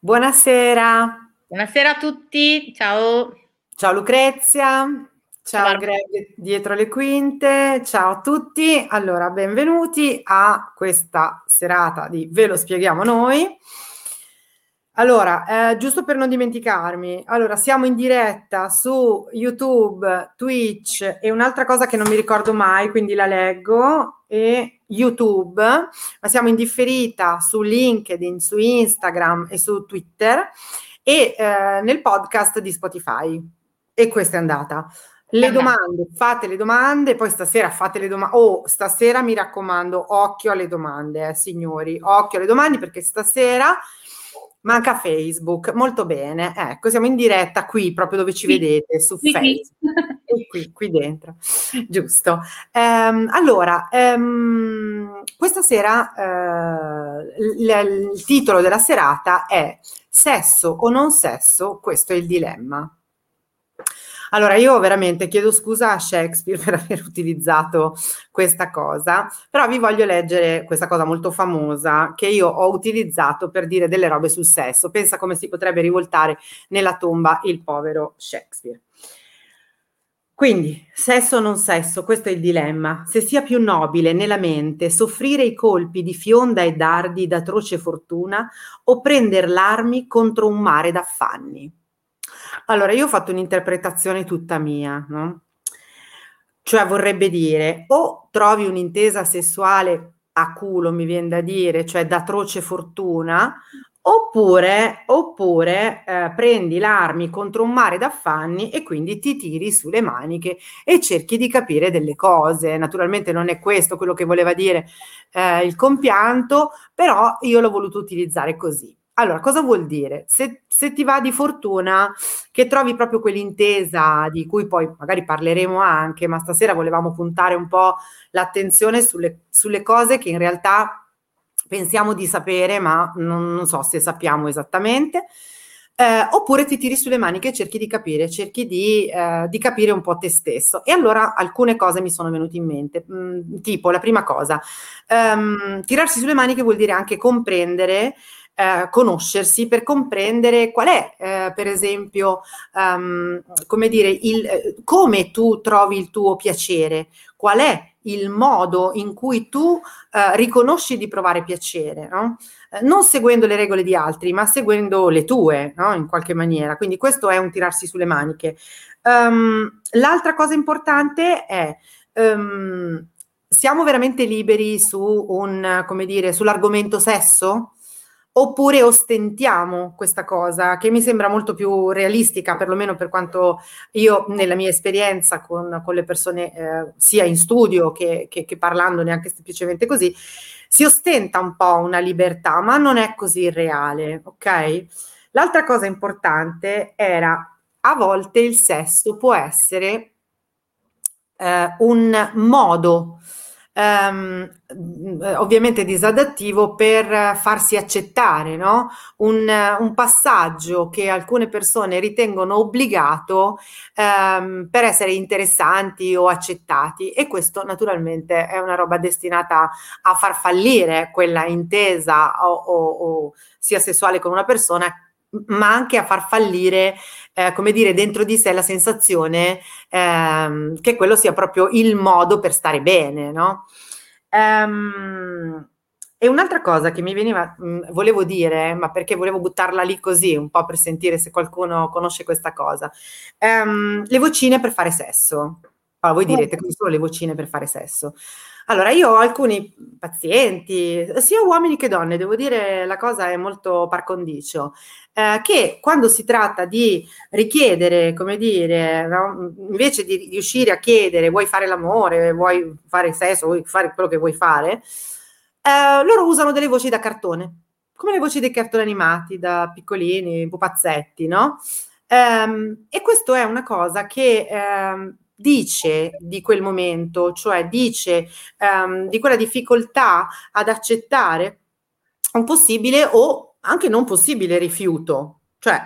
Buonasera. Buonasera a tutti, ciao. Ciao Lucrezia, ciao, ciao Greg dietro le quinte, ciao a tutti. Allora, benvenuti a questa serata di Ve lo spieghiamo noi. Allora, eh, giusto per non dimenticarmi, allora siamo in diretta su YouTube, Twitch e un'altra cosa che non mi ricordo mai, quindi la leggo, e YouTube, ma siamo in differita su LinkedIn, su Instagram e su Twitter e eh, nel podcast di Spotify. E questa è andata. Le domande, fate le domande, poi stasera fate le domande. Oh, stasera mi raccomando, occhio alle domande, eh, signori, occhio alle domande perché stasera Manca Facebook, molto bene. Ecco, siamo in diretta qui, proprio dove ci qui. vedete, su qui, Facebook. Qui. qui, qui dentro, giusto. Um, allora, um, questa sera uh, l- il titolo della serata è Sesso o non sesso? Questo è il dilemma. Allora, io veramente chiedo scusa a Shakespeare per aver utilizzato questa cosa, però vi voglio leggere questa cosa molto famosa che io ho utilizzato per dire delle robe sul sesso. Pensa come si potrebbe rivoltare nella tomba il povero Shakespeare. Quindi, sesso o non sesso, questo è il dilemma. Se sia più nobile nella mente soffrire i colpi di fionda e dardi d'atroce fortuna o prender l'armi contro un mare d'affanni. Allora, io ho fatto un'interpretazione tutta mia, no? Cioè vorrebbe dire o trovi un'intesa sessuale a culo, mi viene da dire, cioè d'atroce fortuna, oppure, oppure eh, prendi l'armi contro un mare d'affanni e quindi ti tiri sulle maniche e cerchi di capire delle cose. Naturalmente non è questo quello che voleva dire eh, il compianto, però io l'ho voluto utilizzare così. Allora, cosa vuol dire? Se, se, ti va di fortuna che trovi proprio quell'intesa di cui poi magari parleremo anche, ma stasera volevamo puntare un po' l'attenzione sulle, sulle cose che in realtà pensiamo di sapere, ma non, non so se sappiamo esattamente. Eh, oppure ti tiri sulle maniche e cerchi di capire, cerchi di, eh, di, capire un po' te stesso. E allora alcune cose mi sono venute in mente, mm, tipo la prima cosa, um, tirarsi sulle maniche vuol dire anche comprendere eh, conoscersi per comprendere qual è, eh, per esempio, um, come dire, il, eh, come tu trovi il tuo piacere, qual è il modo in cui tu eh, riconosci di provare piacere, no? Eh, non seguendo le regole di altri, ma seguendo le tue, no? in qualche maniera. Quindi questo è un tirarsi sulle maniche. Um, l'altra cosa importante è um, siamo veramente liberi su un, come dire, sull'argomento sesso? Oppure ostentiamo questa cosa che mi sembra molto più realistica, perlomeno per quanto io nella mia esperienza con, con le persone eh, sia in studio che, che, che parlandone anche semplicemente così, si ostenta un po' una libertà, ma non è così reale, ok? L'altra cosa importante era a volte il sesso può essere eh, un modo ehm, ovviamente disadattivo per farsi accettare, no? un, un, passaggio che alcune persone ritengono obbligato ehm, per essere interessanti o accettati e questo naturalmente è una roba destinata a far fallire quella intesa o, o, o sia sessuale con una persona ma anche a far fallire, eh, come dire, dentro di sé la sensazione eh, che quello sia proprio il modo per stare bene, no? Um, e un'altra cosa che mi veniva, mh, mm, volevo dire, ma perché volevo buttarla lì così, un po' per sentire se qualcuno conosce questa cosa, um, le vocine per fare sesso. Allora, voi direte, come sono le vocine per fare sesso? Allora, io ho alcuni pazienti, sia uomini che donne, devo dire la cosa è molto par condicio, eh, che quando si tratta di richiedere, come dire, no? invece di riuscire a chiedere vuoi fare l'amore, vuoi fare sesso, vuoi fare quello che vuoi fare, eh, loro usano delle voci da cartone, come le voci dei cartoni animati da piccolini, pupazzetti, no? Um, e questo è una cosa che um, dice di quel momento, cioè dice um, di quella difficoltà ad accettare un possibile o anche non possibile rifiuto. Cioè,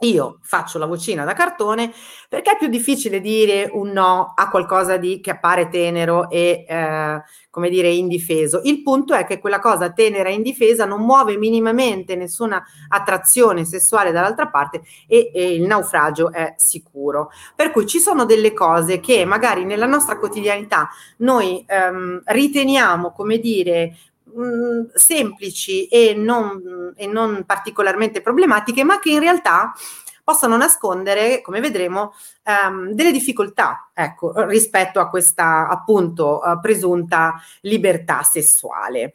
io faccio la vocina da cartone perché è più difficile dire un no a qualcosa di, che appare tenero e, eh, come dire, indifeso. Il punto è che quella cosa tenera e indifesa non muove minimamente nessuna attrazione sessuale dall'altra parte e, e il naufragio è sicuro. Per cui ci sono delle cose che magari nella nostra quotidianità noi ehm, riteniamo, come dire, mh, semplici e non, e non particolarmente problematiche, ma che in realtà possono nascondere, come vedremo, um, delle difficoltà ecco, rispetto a questa appunto uh, presunta libertà sessuale.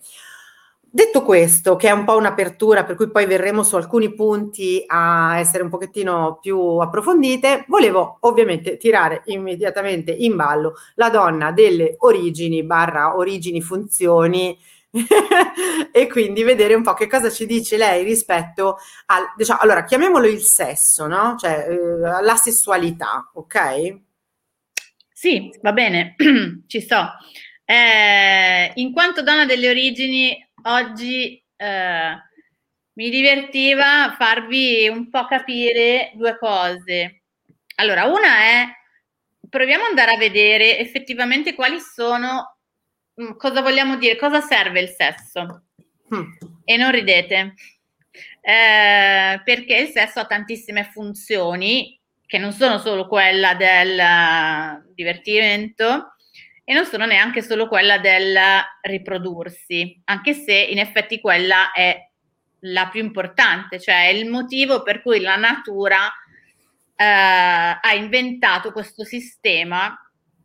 Detto questo, che è un po' un'apertura, per cui poi verremo su alcuni punti a essere un pochettino più approfondite, volevo ovviamente tirare immediatamente in ballo la donna delle origini barra origini funzioni e quindi vedere un po' che cosa ci dice lei rispetto al, diciamo, allora chiamiamolo il sesso, no? Cioè eh, la sessualità, ok? Sì, va bene, ci sto. Eh, in quanto donna delle origini, oggi eh, mi divertiva farvi un po' capire due cose. Allora, una è proviamo ad andare a vedere effettivamente quali sono cosa vogliamo dire? Cosa serve il sesso? Mm. E non ridete, eh, perché il sesso ha tantissime funzioni che non sono solo quella del divertimento e non sono neanche solo quella del riprodursi, anche se in effetti quella è la più importante, cioè il motivo per cui la natura eh, ha inventato questo sistema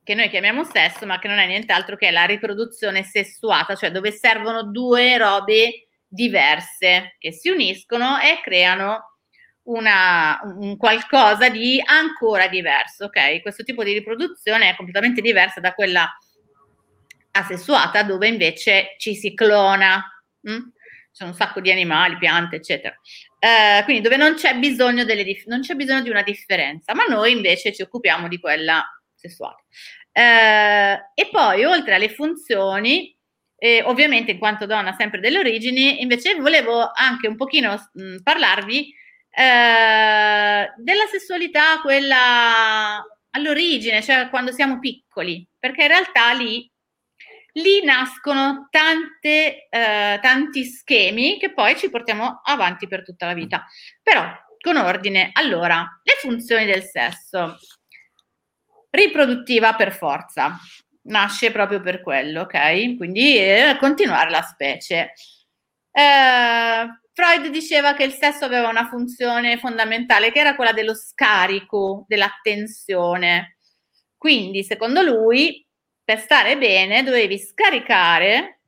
che noi chiamiamo sesso, ma che non è nient'altro che la riproduzione sessuata, cioè dove servono due robe diverse che si uniscono e creano una, un qualcosa di ancora diverso, ok? Questo tipo di riproduzione è completamente diversa da quella asessuata, dove invece ci si clona. Hm? C'è un sacco di animali, piante, eccetera. Eh, quindi dove non c'è delle non c'è bisogno di una differenza, ma noi invece ci occupiamo di quella sessuale. Eh, e poi, oltre alle funzioni, eh, ovviamente in quanto donna sempre delle origini, invece volevo anche un pochino mh, parlarvi eh, della sessualità, quella all'origine, cioè quando siamo piccoli, perché in realtà lì, lì nascono tante, eh, tanti schemi che poi ci portiamo avanti per tutta la vita. Però, con ordine, allora, le funzioni del sesso riproduttiva per forza, nasce proprio per quello, ok? Quindi eh, continuare la specie. Eh, Freud diceva che il sesso aveva una funzione fondamentale che era quella dello scarico dell'attenzione. Quindi, secondo lui, per stare bene dovevi scaricare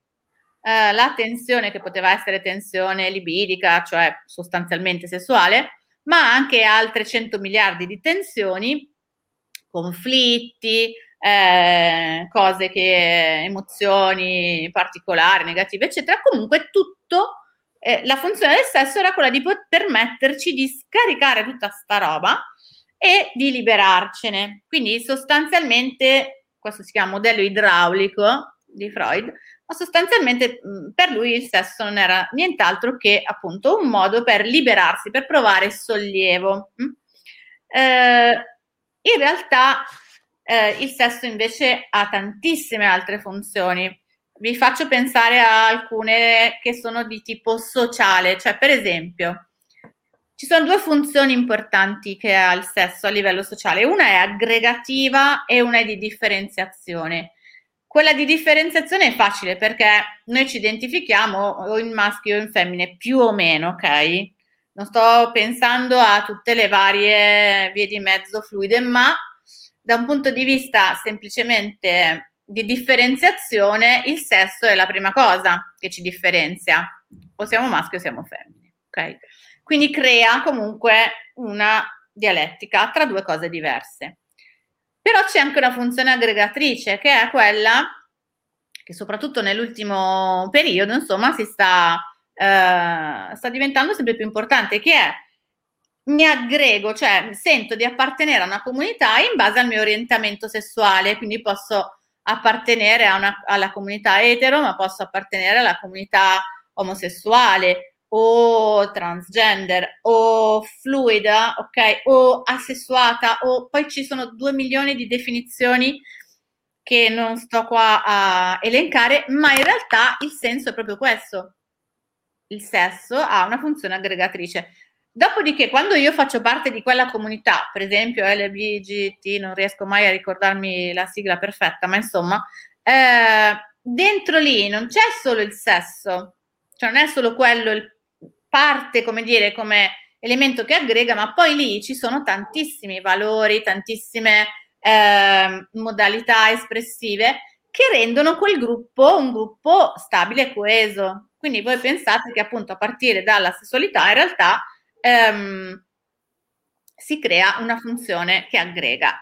eh, la tensione che poteva essere tensione libidica, cioè sostanzialmente sessuale, ma anche altre 100 miliardi di tensioni conflitti, eh, cose che emozioni particolari, negative, eccetera. Comunque tutto eh, la funzione del sesso era quella di permetterci di scaricare tutta sta roba e di liberarcene. Quindi sostanzialmente questo si chiama modello idraulico di Freud, ma sostanzialmente mh, per lui il sesso non era nient'altro che appunto un modo per liberarsi, per provare sollievo. Mh? Eh, in realtà eh, il sesso invece ha tantissime altre funzioni. Vi faccio pensare a alcune che sono di tipo sociale, cioè per esempio ci sono due funzioni importanti che ha il sesso a livello sociale, una è aggregativa e una è di differenziazione. Quella di differenziazione è facile perché noi ci identifichiamo o in maschio o in femmine, più o meno, ok? Non sto pensando a tutte le varie vie di mezzo fluide, ma da un punto di vista semplicemente di differenziazione, il sesso è la prima cosa che ci differenzia. O siamo maschi o siamo femmine, ok? Quindi crea comunque una dialettica tra due cose diverse. Però c'è anche una funzione aggregatrice che è quella che soprattutto nell'ultimo periodo, insomma, si sta eh, sta diventando sempre più importante, che è mi aggrego, cioè sento di appartenere a una comunità in base al mio orientamento sessuale, quindi posso appartenere una, alla comunità etero, ma posso appartenere alla comunità omosessuale, o transgender o fluida, ok, o assessuata, o poi ci sono due milioni di definizioni che non sto qua a elencare, ma in realtà il senso è proprio questo. Il sesso ha una funzione aggregatrice. Dopodiché, quando io faccio parte di quella comunità, per esempio LBGT, non riesco mai a ricordarmi la sigla perfetta, ma insomma, eh, dentro lì non c'è solo il sesso, cioè non è solo quello il parte, come dire, come elemento che aggrega, ma poi lì ci sono tantissimi valori, tantissime eh, modalità espressive che rendono quel gruppo un gruppo stabile e coeso. Quindi voi pensate che appunto a partire dalla sessualità in realtà ehm, si crea una funzione che aggrega.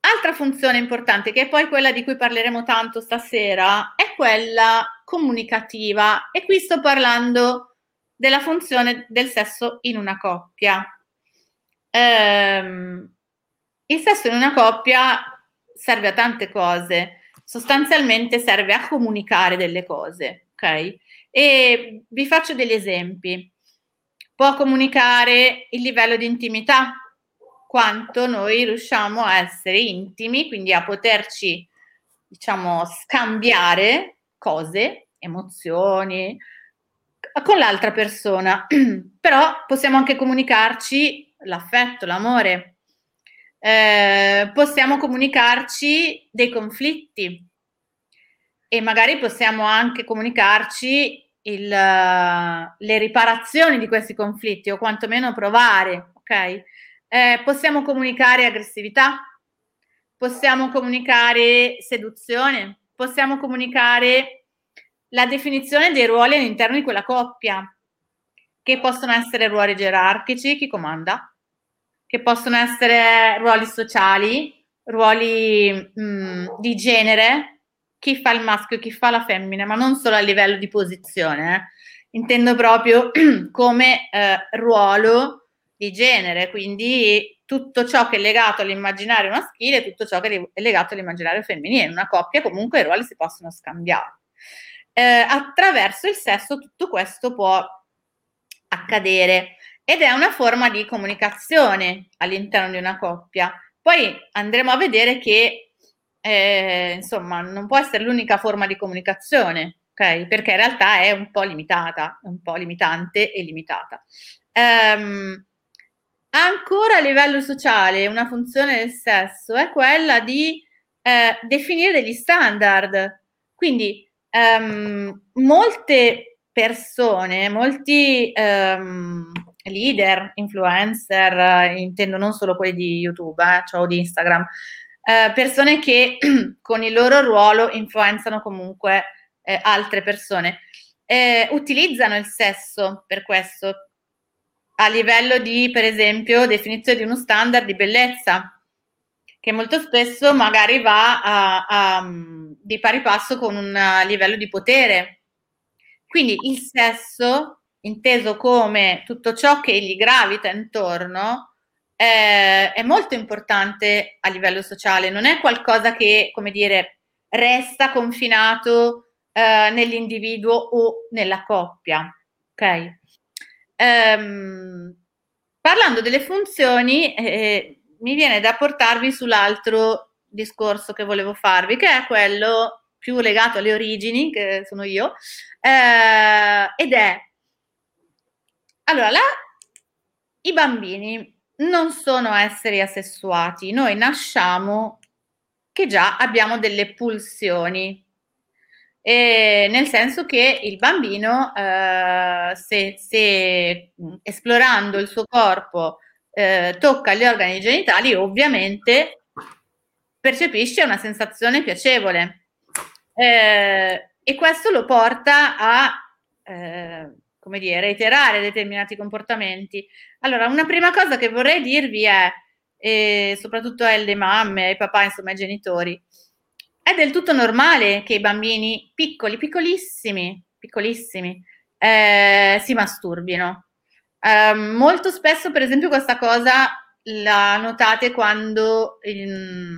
Altra funzione importante, che è poi quella di cui parleremo tanto stasera, è quella comunicativa. E qui sto parlando della funzione del sesso in una coppia. Ehm, il sesso in una coppia serve a tante cose, sostanzialmente serve a comunicare delle cose, ok? E vi faccio degli esempi. Può comunicare il livello di intimità, quanto noi riusciamo a essere intimi, quindi a poterci, diciamo, scambiare cose, emozioni, con l'altra persona, però possiamo anche comunicarci l'affetto, l'amore, eh, possiamo comunicarci dei conflitti e magari possiamo anche comunicarci il, le riparazioni di questi conflitti o quantomeno provare, ok? Eh, possiamo comunicare aggressività, possiamo comunicare seduzione, possiamo comunicare la definizione dei ruoli all'interno di quella coppia, che possono essere ruoli gerarchici, chi comanda, che possono essere ruoli sociali, ruoli mh, mm, di genere, chi fa il maschio, chi fa la femmina, ma non solo a livello di posizione, eh. intendo proprio come eh, ruolo di genere, quindi tutto ciò che è legato all'immaginario maschile e tutto ciò che è legato all'immaginario femminile. In una coppia comunque i ruoli si possono scambiare eh, attraverso il sesso tutto questo può accadere ed è una forma di comunicazione all'interno di una coppia. Poi andremo a vedere che eh, insomma non può essere l'unica forma di comunicazione, ok? Perché in realtà è un po' limitata, un po' limitante e limitata. Um, ancora a livello sociale, una funzione del sesso è quella di eh, definire degli standard. Quindi um, molte persone, molti um, leader, influencer, intendo non solo quelli di YouTube eh, cioè, o di Instagram, uh, persone che con il loro ruolo influenzano comunque eh, altre persone, eh, utilizzano il sesso per questo a livello di, per esempio, definizione di uno standard di bellezza che molto spesso magari va a, a, di pari passo con un livello di potere. Quindi il sesso, inteso come tutto ciò che gli gravita intorno, è, è molto importante a livello sociale, non è qualcosa che, come dire, resta confinato eh, nell'individuo o nella coppia. Ok? Ehm, parlando delle funzioni, eh, mi viene da portarvi sull'altro discorso che volevo farvi, che è quello più legato alle origini, che sono io, eh, ed è, allora, la, i bambini non sono esseri asessuati, noi nasciamo che già abbiamo delle pulsioni, e nel senso che il bambino, eh, se, se esplorando il suo corpo eh, tocca gli organi genitali, ovviamente percepisce una sensazione piacevole. Eh, e questo lo porta a, eh, come dire, reiterare determinati comportamenti. Allora, una prima cosa che vorrei dirvi è, e soprattutto alle mamme, ai papà, insomma ai genitori, è del tutto normale che i bambini piccoli, piccolissimi, piccolissimi, eh, si masturbino. Uh, molto spesso, per esempio, questa cosa la notate quando in,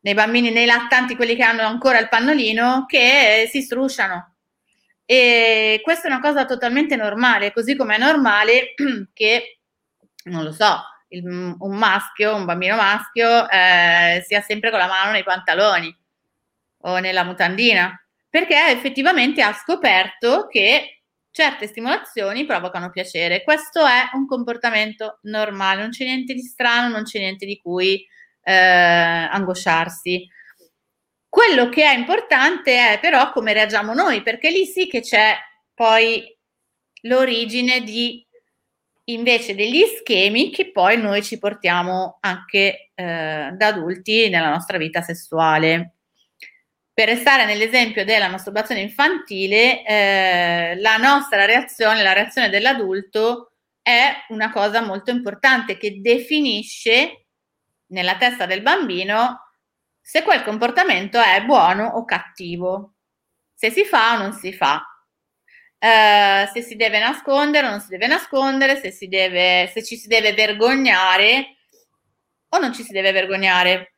nei bambini, nei lattanti, quelli che hanno ancora il pannolino, che si strusciano. E questa è una cosa totalmente normale, così come è normale che, non lo so, il, un maschio, un bambino maschio, eh, sia sempre con la mano nei pantaloni o nella mutandina, perché effettivamente ha scoperto che certe stimolazioni provocano piacere. Questo è un comportamento normale, non c'è niente di strano, non c'è niente di cui eh, angosciarsi. Quello che è importante è però come reagiamo noi, perché lì sì che c'è poi l'origine di invece degli schemi che poi noi ci portiamo anche eh, da adulti nella nostra vita sessuale. Per restare nell'esempio della masturbazione infantile, eh, la nostra reazione, la reazione dell'adulto è una cosa molto importante che definisce nella testa del bambino se quel comportamento è buono o cattivo, se si fa o non si fa, uh, se si deve nascondere o non si deve nascondere, se, si deve, se ci si deve vergognare o non ci si deve vergognare.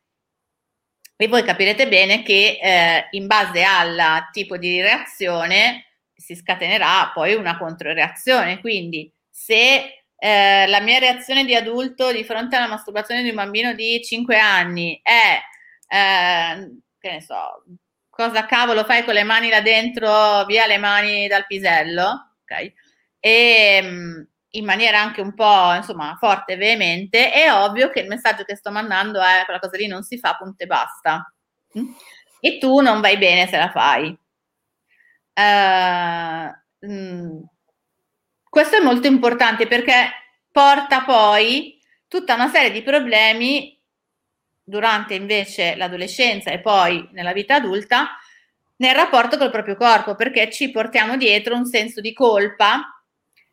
E voi capirete bene che eh, in base al tipo di reazione si scatenerà poi una controreazione. Quindi se eh, la mia reazione di adulto di fronte alla masturbazione di un bambino di 5 anni è eh, che ne so, cosa cavolo fai con le mani là dentro, via le mani dal pisello, ok? E mm, in maniera anche un po' insomma forte e veemente, è ovvio che il messaggio che sto mandando è quella cosa lì non si fa, punto e basta. Mm? E tu non vai bene se la fai. Uh, mm, questo è molto importante perché porta poi tutta una serie di problemi durante invece l'adolescenza e poi nella vita adulta nel rapporto col proprio corpo, perché ci portiamo dietro un senso di colpa,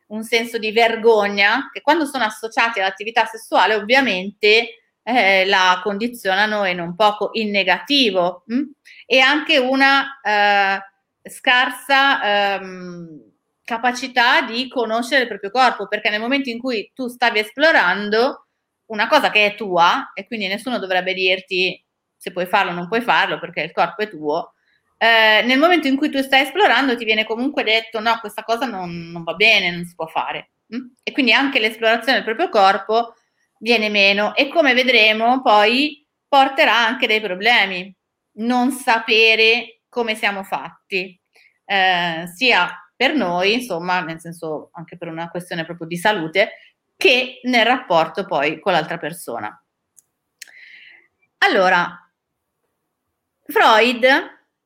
un senso di vergogna, che quando sono associati all'attività sessuale ovviamente eh, la condizionano e non poco in negativo, mh? Hm? e anche una eh, scarsa ehm, capacità di conoscere il proprio corpo, perché nel momento in cui tu stavi esplorando, una cosa che è tua e quindi nessuno dovrebbe dirti se puoi farlo o non puoi farlo perché il corpo è tuo. Eh, nel momento in cui tu stai esplorando ti viene comunque detto no, questa cosa non, non va bene, non si può fare. Mm? E quindi anche l'esplorazione del proprio corpo viene meno e come vedremo poi porterà anche dei problemi. Non sapere come siamo fatti, eh, sia per noi, insomma, nel senso anche per una questione proprio di salute, che nel rapporto poi con l'altra persona. Allora, Freud,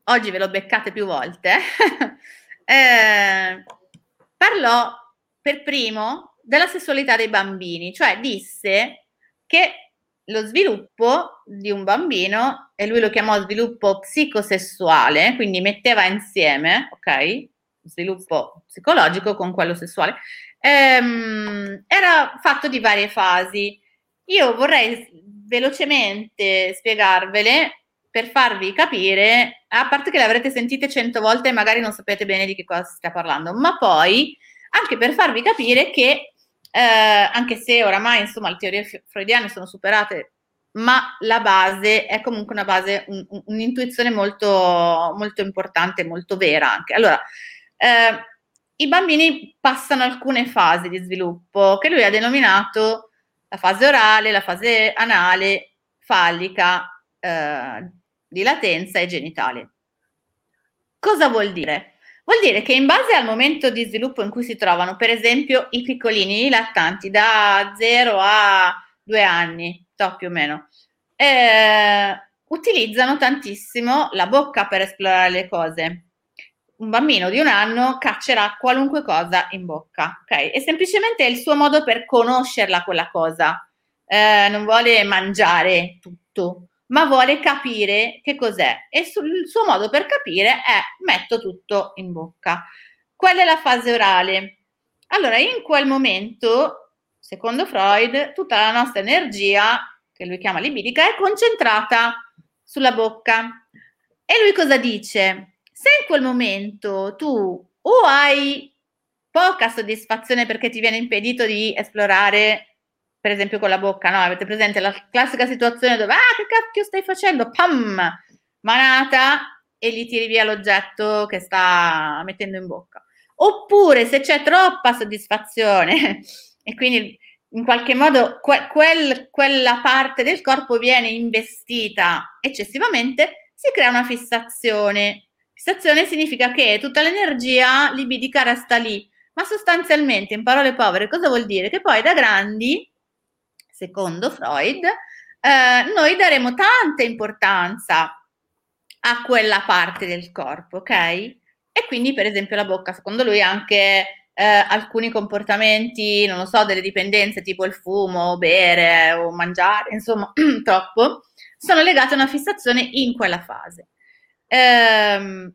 oggi ve lo beccate più volte, eh, parlò per primo della sessualità dei bambini, cioè disse che lo sviluppo di un bambino, e lui lo chiamò sviluppo psicosessuale, quindi metteva insieme, ok, sviluppo psicologico con quello sessuale, ehm, era fatto di varie fasi. Io vorrei velocemente spiegarvele per farvi capire, a parte che le avrete sentite cento volte e magari non sapete bene di che cosa si sta parlando, ma poi anche per farvi capire che, eh, anche se oramai insomma le teorie freudiane sono superate, ma la base è comunque una base, un, un'intuizione molto, molto importante, molto vera anche. Allora, eh, i bambini passano alcune fasi di sviluppo che lui ha denominato la fase orale, la fase anale, fallica, eh, di latenza e genitale. Cosa vuol dire? Vuol dire che in base al momento di sviluppo in cui si trovano, per esempio, i piccolini, i lattanti, da 0 a 2 anni, so più o meno, eh, utilizzano tantissimo la bocca per esplorare le cose un bambino di un anno caccerà qualunque cosa in bocca, ok? E semplicemente è il suo modo per conoscerla quella cosa. Eh, non vuole mangiare tutto, ma vuole capire che cos'è. E su, il suo modo per capire è metto tutto in bocca. Quella è la fase orale. Allora, in quel momento, secondo Freud, tutta la nostra energia, che lui chiama libidica, è concentrata sulla bocca. E lui cosa dice? Se in quel momento tu o hai poca soddisfazione perché ti viene impedito di esplorare, per esempio con la bocca, no? Avete presente la classica situazione dove, ah, che cacchio stai facendo? Pam! Manata, e gli tiri via l'oggetto che sta mettendo in bocca. Oppure se c'è troppa soddisfazione e quindi in qualche modo que- quel, quella parte del corpo viene investita eccessivamente, si crea una fissazione. Fissazione significa che tutta l'energia libidica resta lì, ma sostanzialmente, in parole povere, cosa vuol dire? Che poi da grandi, secondo Freud, eh, noi daremo tanta importanza a quella parte del corpo, ok? E quindi, per esempio, la bocca, secondo lui, anche eh, alcuni comportamenti, non lo so, delle dipendenze tipo il fumo, bere o mangiare, insomma, troppo, sono legate a una fissazione in quella fase. Ehm,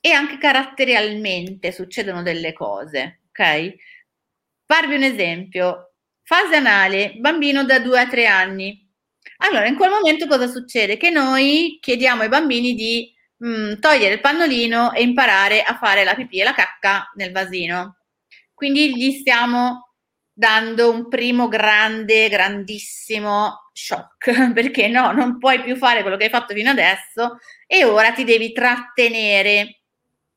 e anche caratterialmente succedono delle cose, ok? Farvi un esempio. Fase anale, bambino da 2 a 3 anni. Allora, in quel momento cosa succede? Che noi chiediamo ai bambini di mh, mm, togliere il pannolino e imparare a fare la pipì e la cacca nel vasino. Quindi gli stiamo dando un primo grande, grandissimo shock, perché no, non puoi più fare quello che hai fatto fino adesso e ora ti devi trattenere.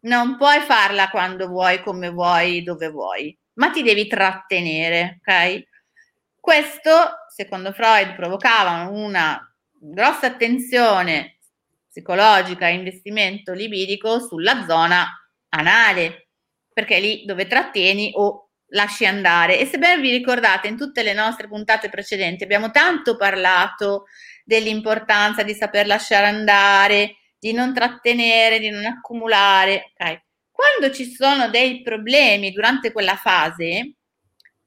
Non puoi farla quando vuoi, come vuoi, dove vuoi, ma ti devi trattenere, ok? Questo, secondo Freud, provocava una grossa attenzione psicologica e investimento libidico sulla zona anale, perché è lì dove trattieni o lasci andare. E se ben vi ricordate, in tutte le nostre puntate precedenti abbiamo tanto parlato dell'importanza di saper lasciare andare, di non trattenere, di non accumulare. Okay. Quando ci sono dei problemi durante quella fase,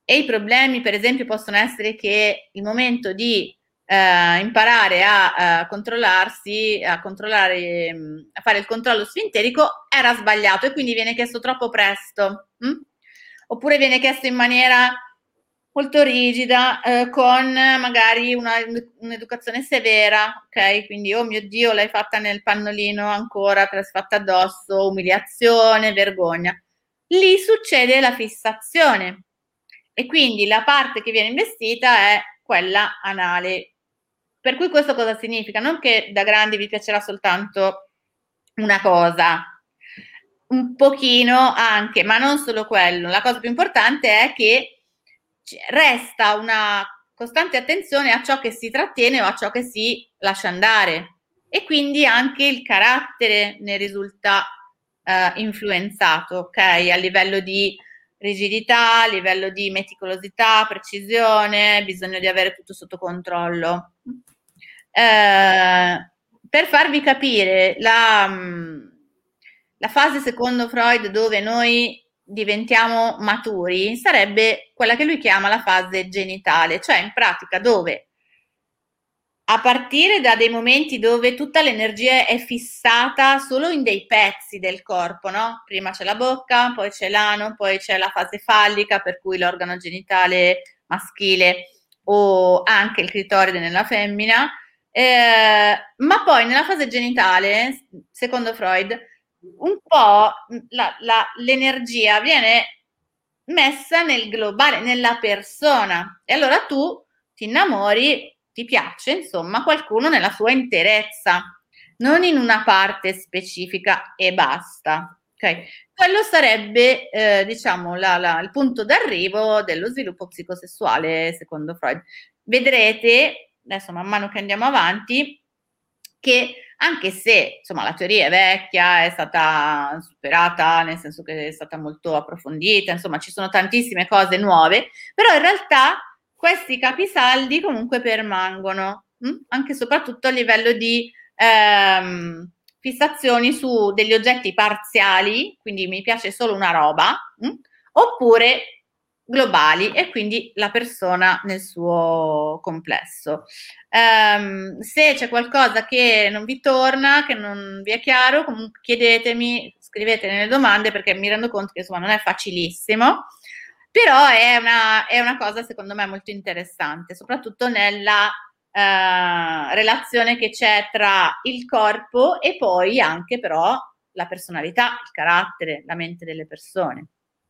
e i problemi, per esempio, possono essere che il momento di eh, imparare a, a, controllarsi, a controllare, mm, a fare il controllo sfinterico era sbagliato e quindi viene chiesto troppo presto. Hm? Oppure viene chiesto in maniera molto rigida, eh, con magari una, un'educazione severa, ok? Quindi, oh mio Dio, l'hai fatta nel pannolino ancora, te l'hai fatta addosso, umiliazione, vergogna. Lì succede la fissazione e quindi la parte che viene investita è quella anale per cui questo cosa significa? Non che da grandi vi piacerà soltanto una cosa, un pochino anche, ma non solo quello. La cosa più importante è che resta una costante attenzione a ciò che si trattiene o a ciò che si lascia andare e quindi anche il carattere ne risulta eh, influenzato, ok? A livello di rigidità, a livello di meticolosità, precisione, bisogno di avere tutto sotto controllo. Eh, per farvi capire la, mm, la fase secondo Freud dove noi diventiamo maturi sarebbe quella che lui chiama la fase genitale, cioè in pratica dove a partire da dei momenti dove tutta l'energia è fissata solo in dei pezzi del corpo, no? Prima c'è la bocca, poi c'è l'ano, poi c'è la fase fallica, per cui l'organo genitale maschile o anche il clitoride nella femmina, eh, ma poi nella fase genitale, secondo Freud, un po' la, la, l'energia viene messa nel globale, nella persona. E allora tu ti innamori, ti piace, insomma, qualcuno nella sua interezza, non in una parte specifica e basta. Okay. Quello sarebbe, eh, diciamo, la, la, il punto d'arrivo dello sviluppo psicosessuale, secondo Freud. Vedrete adesso man mano che andiamo avanti, che anche se insomma la teoria è vecchia, è stata superata, nel senso che è stata molto approfondita, insomma ci sono tantissime cose nuove, però in realtà questi capisaldi comunque permangono, mh? Hm? anche e soprattutto a livello di ehm, fissazioni su degli oggetti parziali, quindi mi piace solo una roba, mh? Hm? oppure globali e quindi la persona nel suo complesso. Um, se c'è qualcosa che non vi torna, che non vi è chiaro, comunque chiedetemi, scrivete nelle domande perché mi rendo conto che insomma non è facilissimo, però è una, è una cosa secondo me molto interessante, soprattutto nella uh, relazione che c'è tra il corpo e poi anche però la personalità, il carattere, la mente delle persone.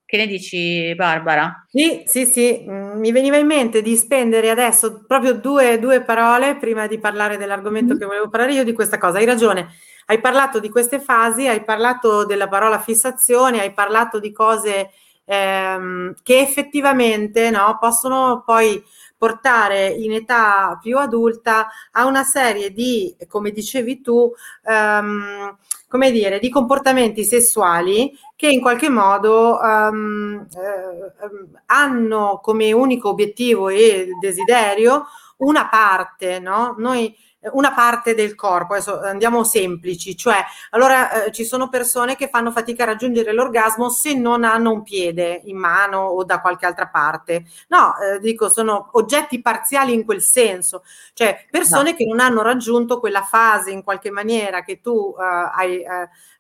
Che ne dici, Barbara? Sì, sì, sì, mm, mi veniva in mente di spendere adesso proprio due, due parole prima di parlare dell'argomento mm. che volevo parlare io di questa cosa. Hai ragione, hai parlato di queste fasi, hai parlato della parola fissazione, hai parlato di cose ehm, che effettivamente no, possono poi portare in età più adulta a una serie di, come dicevi tu, ehm, come dire, di comportamenti sessuali che in qualche modo um, eh, hanno come unico obiettivo e desiderio una parte, no? Noi una parte del corpo, adesso andiamo semplici, cioè allora eh, ci sono persone che fanno fatica a raggiungere l'orgasmo se non hanno un piede in mano o da qualche altra parte. No, eh, dico, sono oggetti parziali in quel senso, cioè persone no. che non hanno raggiunto quella fase in qualche maniera che tu eh, hai,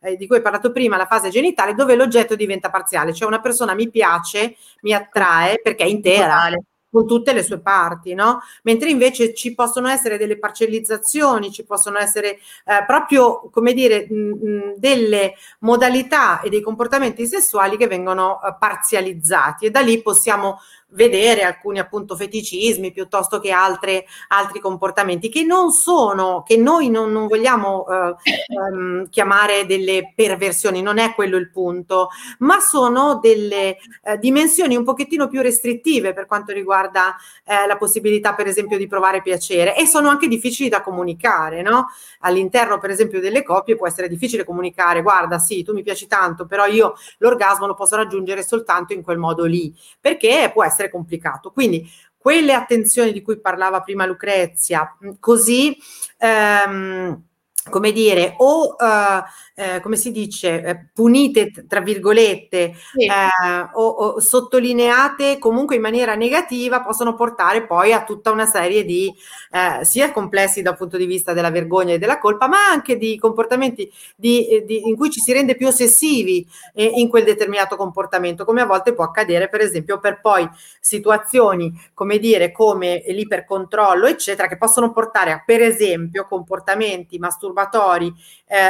eh, di cui hai parlato prima, la fase genitale, dove l'oggetto diventa parziale, cioè una persona mi piace, mi attrae perché è intera. Totale con tutte le sue parti, no? Mentre invece ci possono essere delle parcellizzazioni, ci possono essere eh, proprio, come dire, mh, delle modalità e dei comportamenti sessuali che vengono eh, parzializzati e da lì possiamo vedere alcuni appunto feticismi piuttosto che altre, altri comportamenti che non sono, che noi non, non vogliamo eh, ehm, chiamare delle perversioni, non è quello il punto, ma sono delle eh, dimensioni un pochettino più restrittive per quanto riguarda eh, la possibilità per esempio di provare piacere e sono anche difficili da comunicare, no? All'interno per esempio delle coppie può essere difficile comunicare, guarda sì, tu mi piaci tanto, però io l'orgasmo lo posso raggiungere soltanto in quel modo lì, perché può essere essere complicato. Quindi quelle attenzioni di cui parlava prima Lucrezia, così ehm, come dire, o uh, eh, come si dice, eh, punite tra virgolette sì. eh, o, o, sottolineate comunque in maniera negativa possono portare poi a tutta una serie di eh, sia complessi dal punto di vista della vergogna e della colpa, ma anche di comportamenti di, eh, di, in cui ci si rende più ossessivi in quel determinato comportamento, come a volte può accadere, per esempio, per poi situazioni come dire come l'ipercontrollo, eccetera, che possono portare a, per esempio, comportamenti masturbatori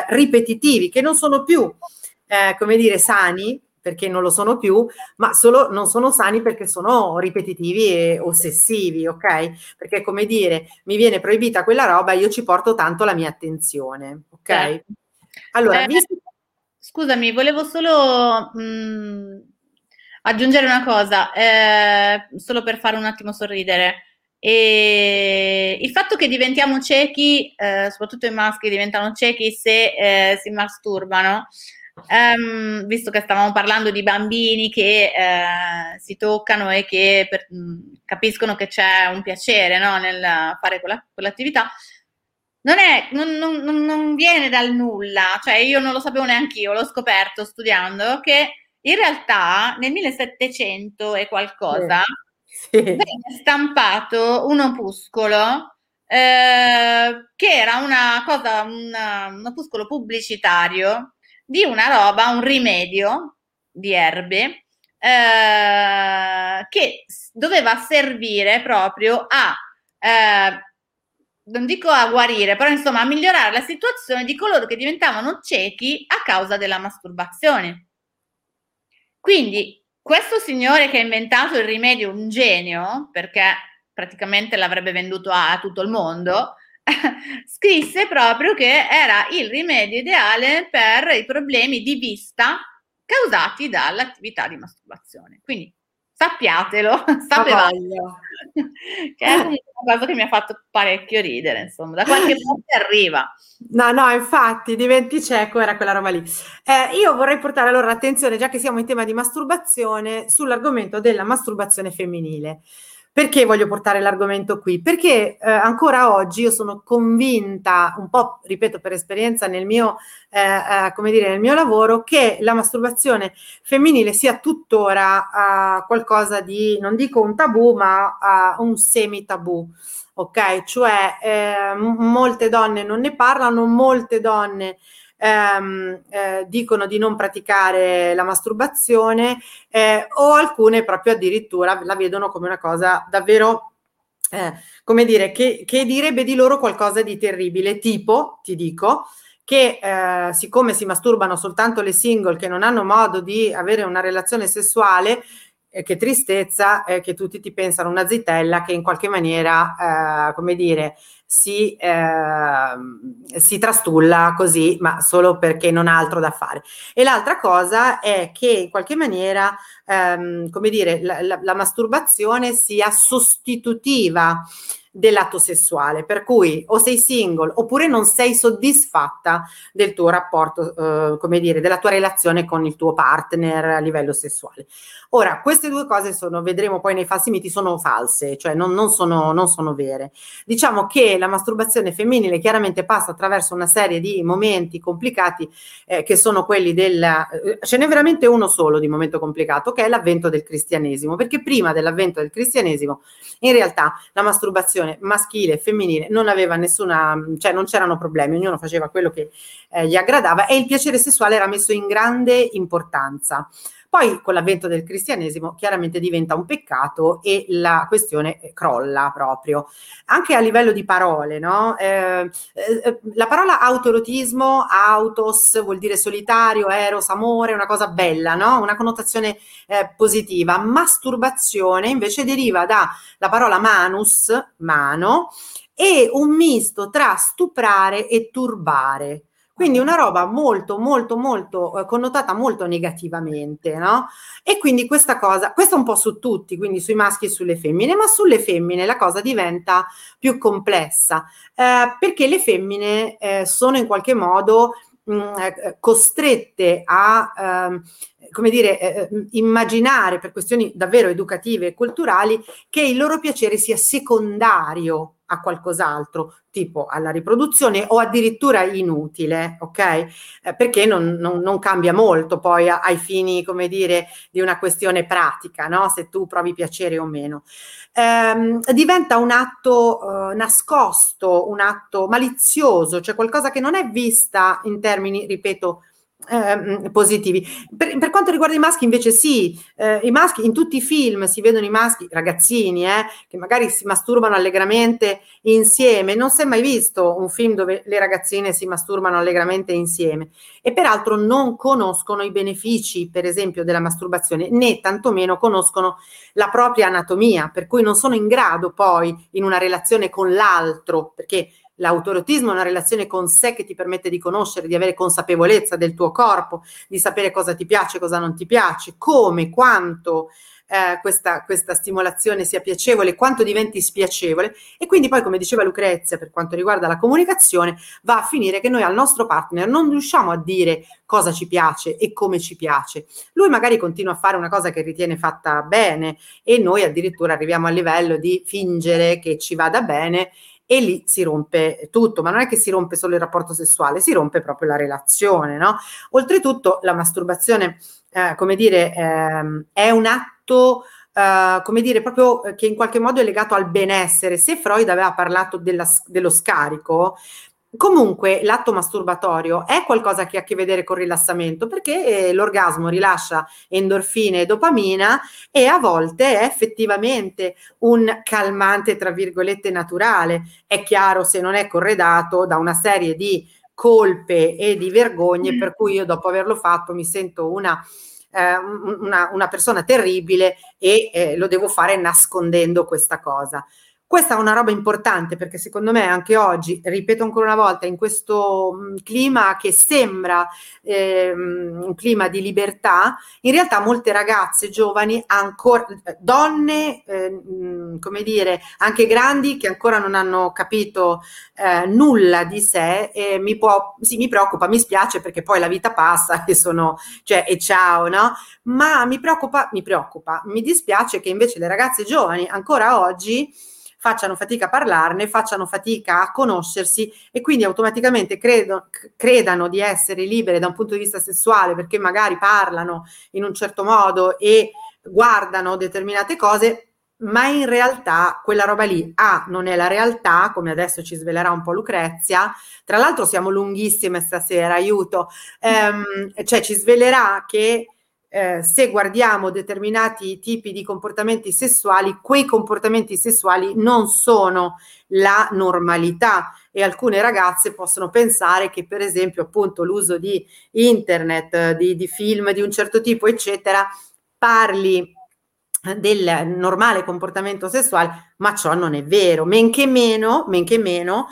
ripetitivi obiettivi che non sono più, eh, come dire, sani, perché non lo sono più, ma solo, non sono sani perché sono ripetitivi e ossessivi, ok? Perché come dire, mi viene proibita quella roba, io ci porto tanto la mia attenzione, ok? Eh. Allora, eh, visto... Scusami, volevo solo mh, mm, aggiungere una cosa, eh, solo per fare un attimo sorridere. E il fatto che diventiamo ciechi, eh, soprattutto i maschi diventano ciechi se eh, si masturbano, ehm, visto che stavamo parlando di bambini che eh, si toccano e che per, capiscono che c'è un piacere no, nel fare quella, quell'attività, non, è, non, non, non, viene dal nulla, cioè io non lo sapevo neanche io, l'ho scoperto studiando che in realtà nel 1700 e qualcosa sì. Venne stampato un opuscolo eh, che era una cosa, una, un opuscolo pubblicitario di una roba, un rimedio di erbe eh, che doveva servire proprio a, eh, non dico a guarire, però insomma a migliorare la situazione di coloro che diventavano ciechi a causa della masturbazione. Quindi questo signore che ha inventato il rimedio, un genio, perché praticamente l'avrebbe venduto a tutto il mondo, scrisse proprio che era il rimedio ideale per i problemi di vista causati dall'attività di masturbazione. Quindi sappiatelo, sapevate che è una cosa che mi ha fatto parecchio ridere, insomma, da qualche parte arriva. No, no, infatti, diventi cieco, era quella roba lì. Eh, io vorrei portare allora l'attenzione, già che siamo in tema di masturbazione, sull'argomento della masturbazione femminile. Perché voglio portare l'argomento qui? Perché eh, ancora oggi io sono convinta, un po', ripeto, per esperienza nel mio, eh, eh, come dire, nel mio lavoro, che la masturbazione femminile sia tuttora uh, qualcosa di, non dico un tabù, ma uh, un semi-tabù. Ok, cioè eh, molte donne non ne parlano, molte donne ehm, eh, dicono di non praticare la masturbazione eh, o alcune proprio addirittura la vedono come una cosa davvero eh, come dire, che, che, direbbe di loro qualcosa di terribile, tipo, ti dico, che eh, siccome si masturbano soltanto le single che non hanno modo di avere una relazione sessuale, eh, che tristezza eh, che tutti ti pensano una zitella che in qualche maniera, eh, come dire, si, eh, si, trastulla così, ma solo perché non ha altro da fare. E l'altra cosa è che in qualche maniera, ehm, come dire, la, la, la masturbazione sia sostitutiva dell'atto sessuale, per cui o sei single oppure non sei soddisfatta del tuo rapporto, eh, come dire, della tua relazione con il tuo partner a livello sessuale. Ora, queste due cose sono, vedremo poi nei falsi miti, sono false, cioè non, non, sono, non sono vere. Diciamo che la masturbazione femminile chiaramente passa attraverso una serie di momenti complicati eh, che sono quelli del... Eh, ce n'è veramente uno solo di momento complicato, che è l'avvento del cristianesimo, perché prima dell'avvento del cristianesimo in realtà la masturbazione maschile e femminile non aveva nessuna, cioè non c'erano problemi, ognuno faceva quello che eh, gli aggradava e il piacere sessuale era messo in grande importanza. Poi con l'avvento del cristianesimo chiaramente diventa un peccato e la questione crolla proprio. Anche a livello di parole, no? Eh, eh, la parola autoerotismo, autos vuol dire solitario, eros, amore, una cosa bella, no? Una connotazione eh, positiva. Masturbazione invece deriva dalla parola manus, mano, e un misto tra stuprare e turbare. Quindi una roba molto, molto, molto eh, connotata molto negativamente, no? E quindi questa cosa, questa un po' su tutti, quindi sui maschi e sulle femmine, ma sulle femmine la cosa diventa più complessa, eh, perché le femmine eh, sono in qualche modo mh, mm, eh, costrette a ehm, come dire, eh, eh, immaginare per questioni davvero educative e culturali che il loro piacere sia secondario a qualcos'altro, tipo alla riproduzione o addirittura inutile, ok? Eh, perché non, non, non, cambia molto poi ai fini, come dire, di una questione pratica, no? Se tu provi piacere o meno. Eh, diventa un atto eh, nascosto, un atto malizioso, cioè qualcosa che non è vista in termini, ripeto, eh, positivi. Per, per, quanto riguarda i maschi, invece, sì, eh, i maschi in tutti i film si vedono i maschi, ragazzini, eh, che magari si masturbano allegramente insieme. Non si è mai visto un film dove le ragazzine si masturbano allegramente insieme e peraltro non conoscono i benefici, per esempio, della masturbazione, né tantomeno conoscono la propria anatomia, per cui non sono in grado poi in una relazione con l'altro, perché L'autoerotismo è una relazione con sé che ti permette di conoscere, di avere consapevolezza del tuo corpo, di sapere cosa ti piace, cosa non ti piace, come, quanto eh, questa, questa stimolazione sia piacevole, quanto diventi spiacevole. E quindi poi, come diceva Lucrezia, per quanto riguarda la comunicazione, va a finire che noi al nostro partner non riusciamo a dire cosa ci piace e come ci piace. Lui magari continua a fare una cosa che ritiene fatta bene e noi addirittura arriviamo al livello di fingere che ci vada bene e lì si rompe tutto, ma non è che si rompe solo il rapporto sessuale, si rompe proprio la relazione, no? Oltretutto la masturbazione, eh, come dire, ehm, è un atto Uh, come dire, proprio che in qualche modo è legato al benessere. Se Freud aveva parlato della, dello scarico, Comunque l'atto masturbatorio è qualcosa che ha a che vedere con rilassamento perché eh, l'orgasmo rilascia endorfine e dopamina e a volte è effettivamente un calmante, tra virgolette, naturale. È chiaro se non è corredato da una serie di colpe e di vergogne mm. per cui io dopo averlo fatto mi sento una, eh, una, una persona terribile e eh, lo devo fare nascondendo questa cosa. Questa è una roba importante perché secondo me anche oggi, ripeto ancora una volta, in questo mm, clima che sembra eh, un clima di libertà, in realtà molte ragazze giovani, ancora, donne, eh, come dire, anche grandi che ancora non hanno capito eh, nulla di sé, mi, può, sì, mi preoccupa, mi spiace perché poi la vita passa e sono, cioè, e ciao, no? Ma mi preoccupa, mi preoccupa, mi dispiace che invece le ragazze giovani ancora oggi facciano fatica a parlarne, facciano fatica a conoscersi e quindi automaticamente credo, credano di essere libere da un punto di vista sessuale perché magari parlano in un certo modo e guardano determinate cose, ma in realtà quella roba lì A non è la realtà, come adesso ci svelerà un po' Lucrezia, tra l'altro siamo lunghissime stasera, aiuto, ehm, cioè ci svelerà che eh, se guardiamo determinati tipi di comportamenti sessuali, quei comportamenti sessuali non sono la normalità e alcune ragazze possono pensare che per esempio appunto l'uso di internet, di, di film di un certo tipo, eccetera, parli del normale comportamento sessuale, ma ciò non è vero, men che meno, men che meno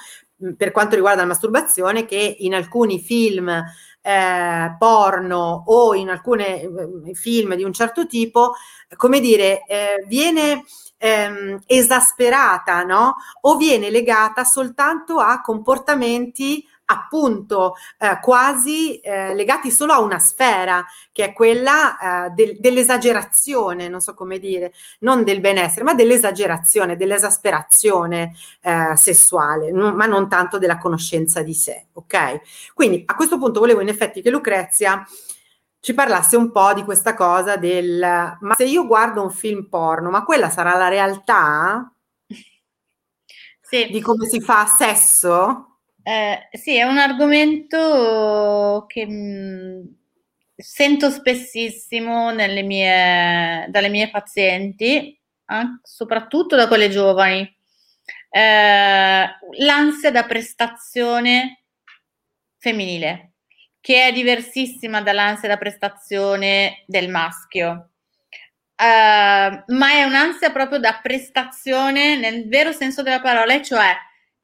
per quanto riguarda la masturbazione, che in alcuni film eh, porno o in alcuni eh, film di un certo tipo, come dire, eh, viene ehm, esasperata, no? O viene legata soltanto a comportamenti appunto eh, quasi eh, legati solo a una sfera, che è quella eh, del, dell'esagerazione, non so come dire, non del benessere, ma dell'esagerazione, dell'esasperazione eh, sessuale, n- ma non tanto della conoscenza di sé, ok? Quindi a questo punto volevo in effetti che Lucrezia ci parlasse un po' di questa cosa del ma se io guardo un film porno, ma quella sarà la realtà? Sì. Di come si fa sesso? Eh, sì, è un argomento che mh, mm, sento spessissimo mie, dalle mie pazienti, eh, soprattutto da quelle giovani. Eh, l'ansia da prestazione femminile, che è diversissima dall'ansia da prestazione del maschio. Uh, ma è un'ansia proprio da prestazione nel vero senso della parola, cioè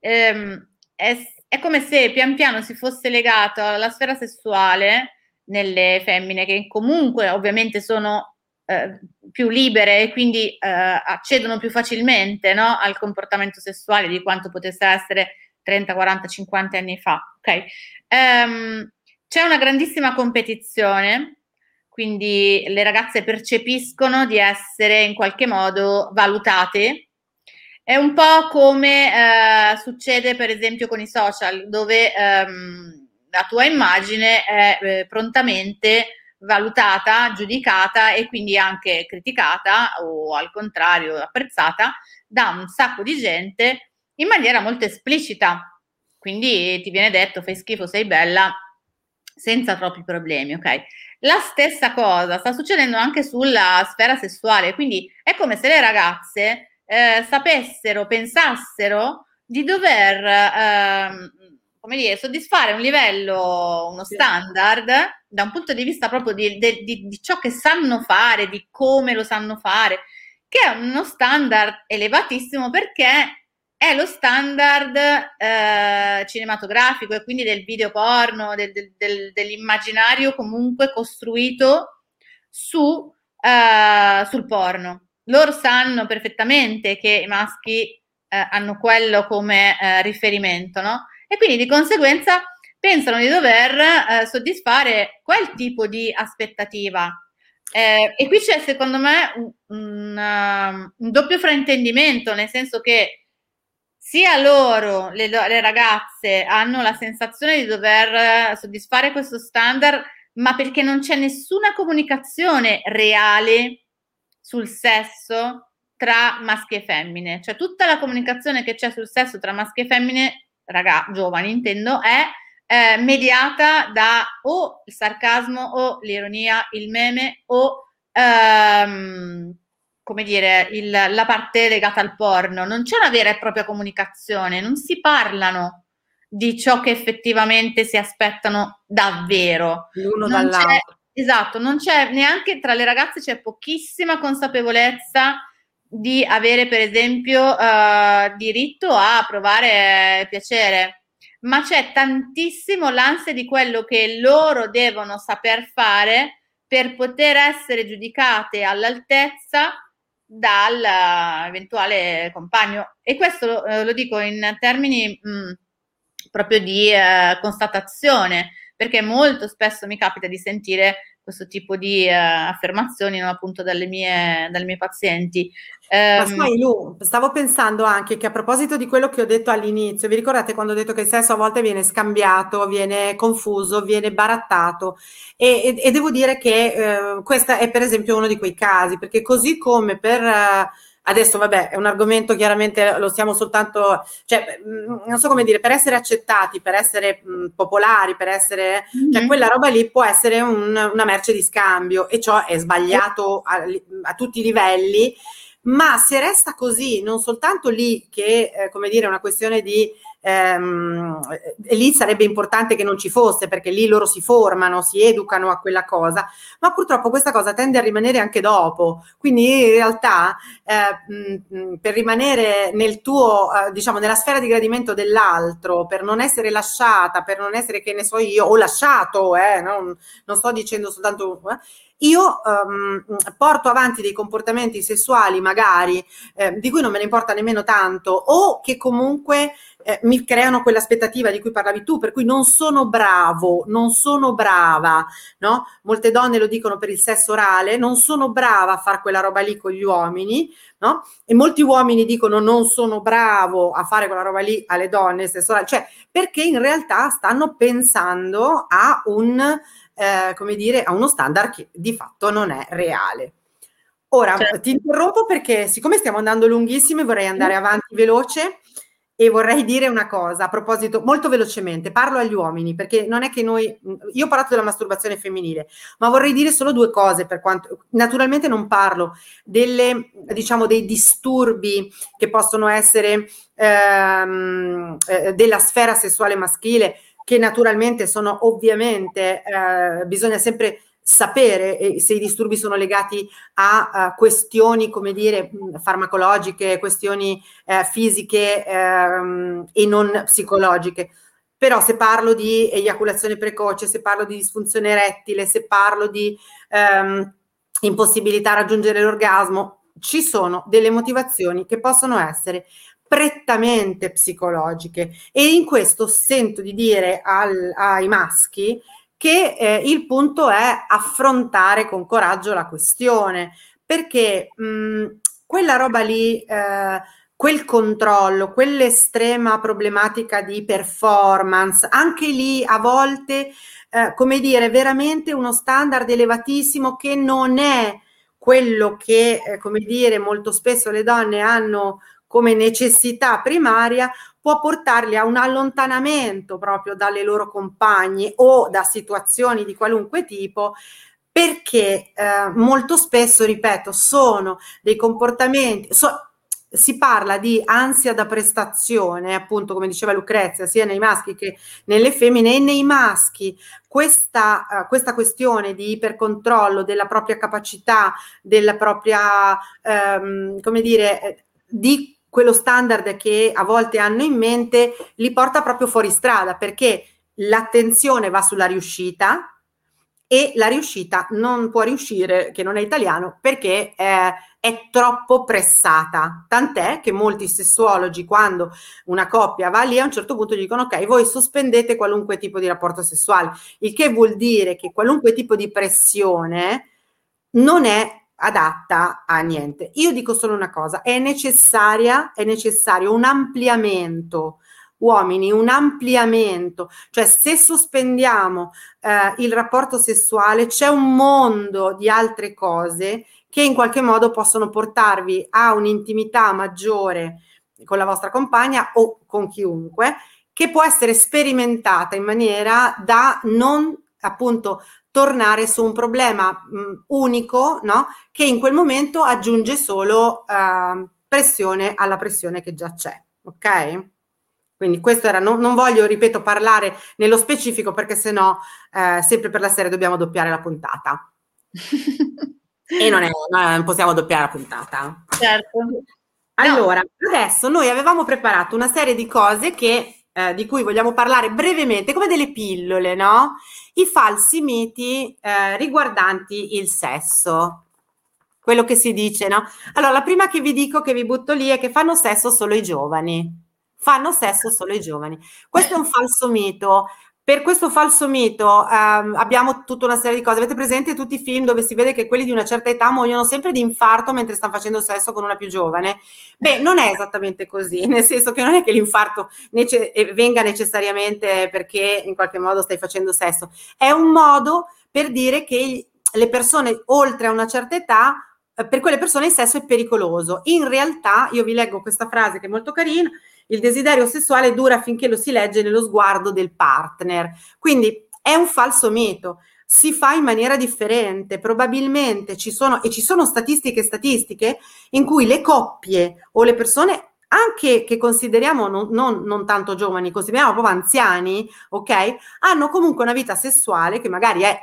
um, è, è come se pian piano si fosse legato alla sfera sessuale nelle femmine che comunque ovviamente sono eh, più libere e quindi eh, accedono più facilmente no, al comportamento sessuale di quanto potesse essere 30, 40, 50 anni fa. Okay? Um, c'è una grandissima competizione, quindi le ragazze percepiscono di essere in qualche modo valutate è un po' come eh, succede per esempio con i social, dove ehm, la tua immagine è eh, prontamente valutata, giudicata e quindi anche criticata o al contrario apprezzata da un sacco di gente in maniera molto esplicita. Quindi ti viene detto fai schifo, sei bella senza troppi problemi, ok? La stessa cosa sta succedendo anche sulla sfera sessuale, quindi è come se le ragazze eh, sapessero, pensassero di dover, eh, come dire, soddisfare un livello, uno standard da un punto di vista proprio di, di, di, di ciò che sanno fare, di come lo sanno fare, che è uno standard elevatissimo perché è lo standard eh, cinematografico e quindi del video porno, del, del, del, dell'immaginario comunque costruito su, eh, sul porno loro sanno perfettamente che i maschi eh, hanno quello come eh, riferimento, no? E quindi di conseguenza pensano di dover eh, soddisfare quel tipo di aspettativa. Eh, e qui c'è secondo me un, un, um, un, doppio fraintendimento, nel senso che sia loro, le, le ragazze, hanno la sensazione di dover soddisfare questo standard, ma perché non c'è nessuna comunicazione reale sul sesso tra maschi e femmine, cioè tutta la comunicazione che c'è sul sesso tra maschi e femmine, ragazzi, giovani intendo, è eh, mediata da o il sarcasmo o l'ironia, il meme o ehm, come dire, il, la parte legata al porno. Non c'è una vera e propria comunicazione, non si parlano di ciò che effettivamente si aspettano davvero. L'uno non dall'altro. Esatto, non c'è neanche tra le ragazze c'è pochissima consapevolezza di avere, per esempio, uh, diritto a provare piacere, ma c'è tantissimo l'ansia di quello che loro devono saper fare per poter essere giudicate all'altezza dall'eventuale compagno. E questo uh, lo dico in termini mh, mm, proprio di uh, constatazione perché molto spesso mi capita di sentire questo tipo di uh, affermazioni no, appunto dalle mie, dalle mie pazienti. Ma ehm, sai Lu, stavo pensando anche che a proposito di quello che ho detto all'inizio, vi ricordate quando ho detto che il sesso a volte viene scambiato, viene confuso, viene barattato e, e, e devo dire che eh, questo è per esempio uno di quei casi, perché così come per... Eh, Adesso, vabbè, è un argomento chiaramente lo stiamo soltanto, cioè, mm, non so come dire, per essere accettati, per essere mh, mm, popolari, per essere, mm-hmm. cioè, quella roba lì può essere un, una merce di scambio e ciò è sbagliato a, a tutti i livelli ma se resta così, non soltanto lì che, eh, come dire, è una questione di ehm, e lì sarebbe importante che non ci fosse perché lì loro si formano, si educano a quella cosa, ma purtroppo questa cosa tende a rimanere anche dopo. Quindi in realtà eh, mh, per rimanere nel tuo, eh, diciamo, nella sfera di gradimento dell'altro, per non essere lasciata, per non essere che ne so io, o lasciato, eh, non, non sto dicendo soltanto... Eh, io um, porto avanti dei comportamenti sessuali magari eh, di cui non me ne importa nemmeno tanto o che comunque eh, mi creano quell'aspettativa di cui parlavi tu, per cui non sono bravo, non sono brava, no? Molte donne lo dicono per il sesso orale, non sono brava a fare quella roba lì con gli uomini, no? E molti uomini dicono non sono bravo a fare quella roba lì alle donne, sesso orale, cioè perché in realtà stanno pensando a un eh, come dire, a uno standard che di fatto non è reale. Ora certo. ti interrompo perché siccome stiamo andando lunghissimi vorrei andare avanti veloce e vorrei dire una cosa a proposito, molto velocemente, parlo agli uomini perché non è che noi, io ho parlato della masturbazione femminile, ma vorrei dire solo due cose per quanto, naturalmente non parlo delle, diciamo, dei disturbi che possono essere ehm, eh, della sfera sessuale maschile, che naturalmente sono ovviamente, eh, bisogna sempre sapere eh, se i disturbi sono legati a, a questioni, come dire, farmacologiche, questioni eh, fisiche ehm, e non psicologiche. Però se parlo di eiaculazione precoce, se parlo di disfunzione erettile, se parlo di ehm, impossibilità a raggiungere l'orgasmo, ci sono delle motivazioni che possono essere prettamente psicologiche. E in questo sento di dire al, ai maschi che eh, il punto è affrontare con coraggio la questione perché mh, quella roba lì eh, quel controllo, quell'estrema problematica di performance, anche lì a volte, eh, come dire, veramente uno standard elevatissimo che non è quello che, eh, come dire, molto spesso le donne hanno come necessità primaria può portarli a un allontanamento proprio dalle loro compagne o da situazioni di qualunque tipo perché eh, molto spesso, ripeto, sono dei comportamenti, so, si parla di ansia da prestazione, appunto come diceva Lucrezia, sia nei maschi che nelle femmine e nei maschi questa, uh, questa questione di ipercontrollo della propria capacità, della propria, um, come dire, di quello standard che a volte hanno in mente li porta proprio fuori strada perché l'attenzione va sulla riuscita e la riuscita non può riuscire, che non è italiano, perché eh, è troppo pressata. Tant'è che molti sessuologi, quando una coppia va lì, a un certo punto dicono: Ok, voi sospendete qualunque tipo di rapporto sessuale, il che vuol dire che qualunque tipo di pressione non è adatta a niente. Io dico solo una cosa, è necessaria, è necessario un ampliamento uomini, un ampliamento, cioè se sospendiamo eh, il rapporto sessuale c'è un mondo di altre cose che in qualche modo possono portarvi a un'intimità maggiore con la vostra compagna o con chiunque, che può essere sperimentata in maniera da non appunto tornare su un problema mh, unico, no? Che in quel momento aggiunge solo uh, pressione alla pressione che già c'è, ok? Quindi questo era, non, non voglio, ripeto, parlare nello specifico perché sennò eh, sempre per la serie dobbiamo doppiare la puntata. e non, è, non possiamo doppiare la puntata. Certo. Allora, no. adesso noi avevamo preparato una serie di cose che eh, di cui vogliamo parlare brevemente, come delle pillole, no? I falsi miti eh, riguardanti il sesso. Quello che si dice, no? Allora, la prima che vi dico, che vi butto lì, è che fanno sesso solo i giovani. Fanno sesso solo i giovani. Questo è un falso mito per questo falso mito ehm, abbiamo tutta una serie di cose. Avete presente tutti i film dove si vede che quelli di una certa età muoiono sempre di infarto mentre stanno facendo sesso con una più giovane? Beh, non è esattamente così, nel senso che non è che l'infarto nece- venga necessariamente perché in qualche modo stai facendo sesso. È un modo per dire che le persone oltre a una certa età eh, per quelle persone il sesso è pericoloso. In realtà, io vi leggo questa frase che è molto carina, il desiderio sessuale dura finché lo si legge nello sguardo del partner. Quindi è un falso mito si fa in maniera differente. Probabilmente ci sono, e ci sono statistiche statistiche in cui le coppie o le persone anche che consideriamo non, non, non, tanto giovani, consideriamo proprio anziani, ok? Hanno comunque una vita sessuale che magari è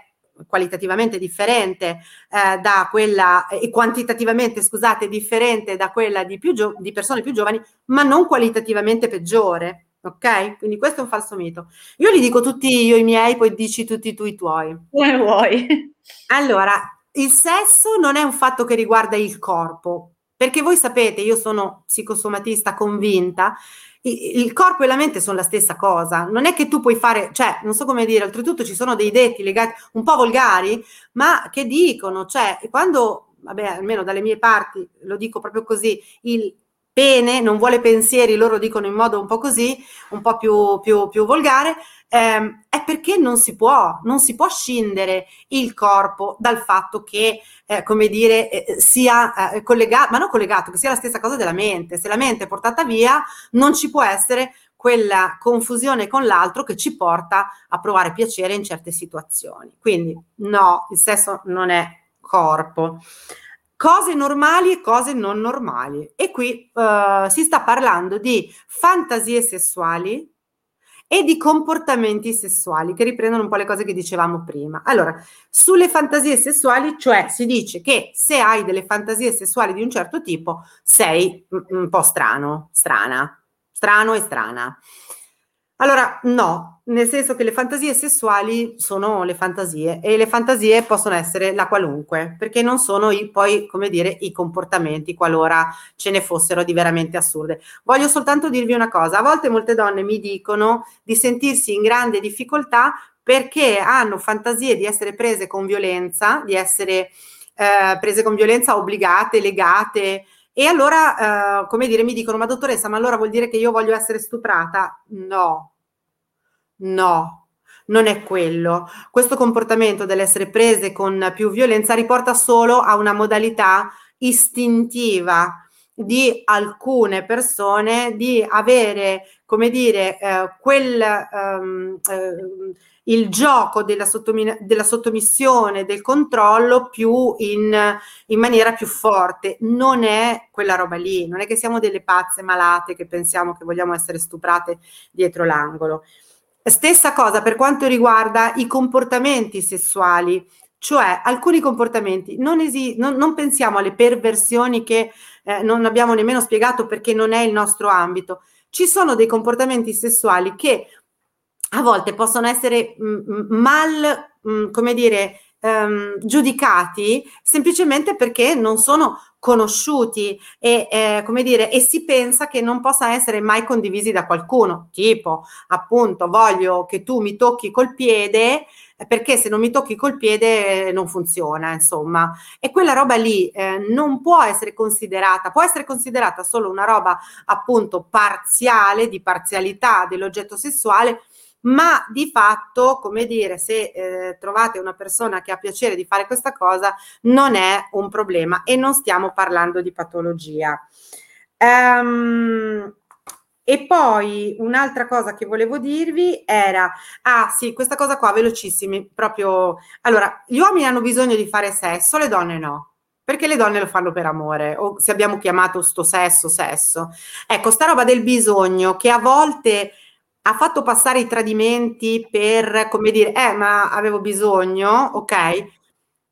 qualitativamente differente eh, da quella e quantitativamente, scusate, differente da quella di, più gio- di persone più giovani, ma non qualitativamente peggiore. Ok? Quindi questo è un falso mito. Io li dico tutti io i miei, poi dici tutti tu i tuoi. Come vuoi. Allora, il sesso non è un fatto che riguarda il corpo, perché voi sapete, io sono psicosomatista convinta, il corpo e la mente sono la stessa cosa. Non è che tu puoi fare, cioè, non so come dire, oltretutto ci sono dei detti legati un po' volgari, ma che dicono, cioè, quando, vabbè, almeno dalle mie parti, lo dico proprio così, il pene, non vuole pensieri, loro dicono in modo un po' così, un po' più, più, più volgare, ehm, è perché non si può, non si può scindere il corpo dal fatto che, eh, come dire, eh, sia eh, collegato, ma non collegato, che sia la stessa cosa della mente. Se la mente è portata via, non ci può essere quella confusione con l'altro che ci porta a provare piacere in certe situazioni. Quindi no, il sesso non è corpo cose normali e cose non normali. E qui uh, si sta parlando di fantasie sessuali e di comportamenti sessuali, che riprendono un po' le cose che dicevamo prima. Allora, sulle fantasie sessuali, cioè si dice che se hai delle fantasie sessuali di un certo tipo, sei un po' strano, strana, strano e strana. Allora, no, nel senso che le fantasie sessuali sono le fantasie e le fantasie possono essere la qualunque, perché non sono i, poi, come dire, i comportamenti qualora ce ne fossero di veramente assurde. Voglio soltanto dirvi una cosa, a volte molte donne mi dicono di sentirsi in grande difficoltà perché hanno fantasie di essere prese con violenza, di essere eh, prese con violenza, obbligate, legate, e allora, eh, come dire, mi dicono, ma dottoressa, ma allora vuol dire che io voglio essere stuprata? No, no, non è quello. Questo comportamento dell'essere prese con più violenza riporta solo a una modalità istintiva di alcune persone di avere, come dire, eh, quel... Um, eh, il gioco della, sottomi- della sottomissione, del controllo più in, in, maniera più forte. Non è quella roba lì, non è che siamo delle pazze malate che pensiamo che vogliamo essere stuprate dietro l'angolo. Stessa cosa per quanto riguarda i comportamenti sessuali, cioè alcuni comportamenti, non, esi- non, non pensiamo alle perversioni che eh, non abbiamo nemmeno spiegato perché non è il nostro ambito. Ci sono dei comportamenti sessuali che a volte possono essere mh, mm, mm, mal, mh, mm, come dire, um, giudicati semplicemente perché non sono conosciuti e, eh, come dire, e si pensa che non possa essere mai condivisi da qualcuno, tipo appunto voglio che tu mi tocchi col piede perché se non mi tocchi col piede non funziona, insomma. E quella roba lì eh, non può essere considerata, può essere considerata solo una roba appunto parziale, di parzialità dell'oggetto sessuale, ma di fatto, come dire, se eh, trovate una persona che ha piacere di fare questa cosa, non è un problema e non stiamo parlando di patologia. Um, e poi un'altra cosa che volevo dirvi era, ah sì, questa cosa qua, velocissimi, proprio, allora, gli uomini hanno bisogno di fare sesso, le donne no perché le donne lo fanno per amore, o se abbiamo chiamato sto sesso, sesso. Ecco, sta roba del bisogno che a volte ha fatto passare i tradimenti per, come dire, eh, ma avevo bisogno, ok?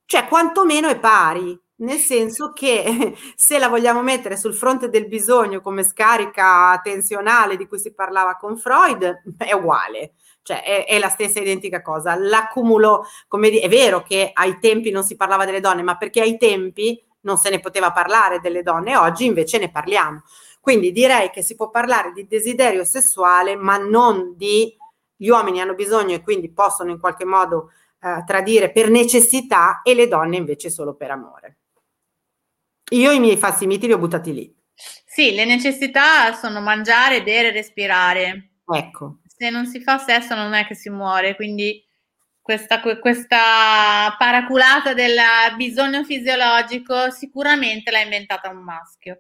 Cioè, quantomeno è pari, nel senso che se la vogliamo mettere sul fronte del bisogno come scarica tensionale di cui si parlava con Freud, è uguale, cioè è, è la stessa identica cosa. L'accumulo, come dire, è vero che ai tempi non si parlava delle donne, ma perché ai tempi non se ne poteva parlare delle donne, oggi invece ne parliamo. Quindi direi che si può parlare di desiderio sessuale, ma non di gli uomini hanno bisogno e quindi possono in qualche modo eh, tradire per necessità e le donne invece solo per amore. Io i miei falsi miti li ho buttati lì. Sì, le necessità sono mangiare, bere, respirare. Ecco. Se non si fa sesso non è che si muore, quindi questa, questa paraculata del bisogno fisiologico sicuramente l'ha inventata un maschio.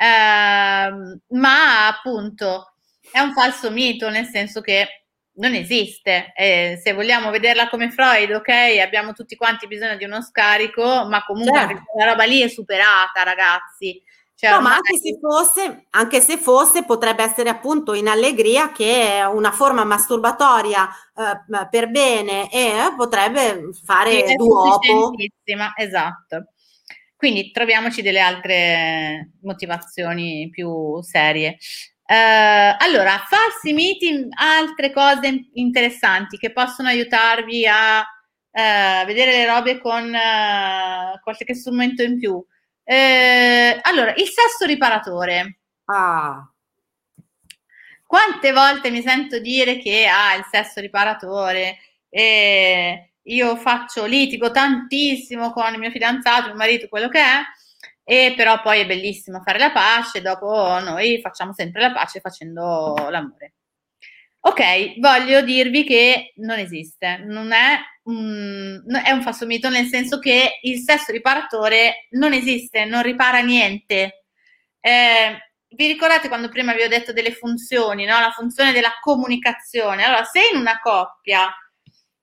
Eh, ma appunto è un falso mito, nel senso che non esiste. Eh, se vogliamo vederla come Freud, ok, abbiamo tutti quanti bisogno di uno scarico, ma comunque certo. la roba lì è superata, ragazzi. Cioè, no, ma anche se, fosse, anche se fosse, potrebbe essere appunto in allegria che è una forma masturbatoria eh, per bene e potrebbe fare sì, duopo. Esatto. Quindi troviamoci delle altre motivazioni più serie. Uh, allora, falsi miti, altre cose interessanti che possono aiutarvi a uh, vedere le robe con uh, qualche strumento in più. allora, il sesso riparatore. Ah. Quante volte mi sento dire che ha ah, il sesso riparatore e io faccio litigo tantissimo con il mio fidanzato, il mio marito, quello che è, e però poi è bellissimo fare la pace, dopo noi facciamo sempre la pace facendo l'amore. Ok, voglio dirvi che non esiste, non è un, è un falso mito nel senso che il sesso riparatore non esiste, non ripara niente. Eh, vi ricordate quando prima vi ho detto delle funzioni, no? la funzione della comunicazione? Allora, se in una coppia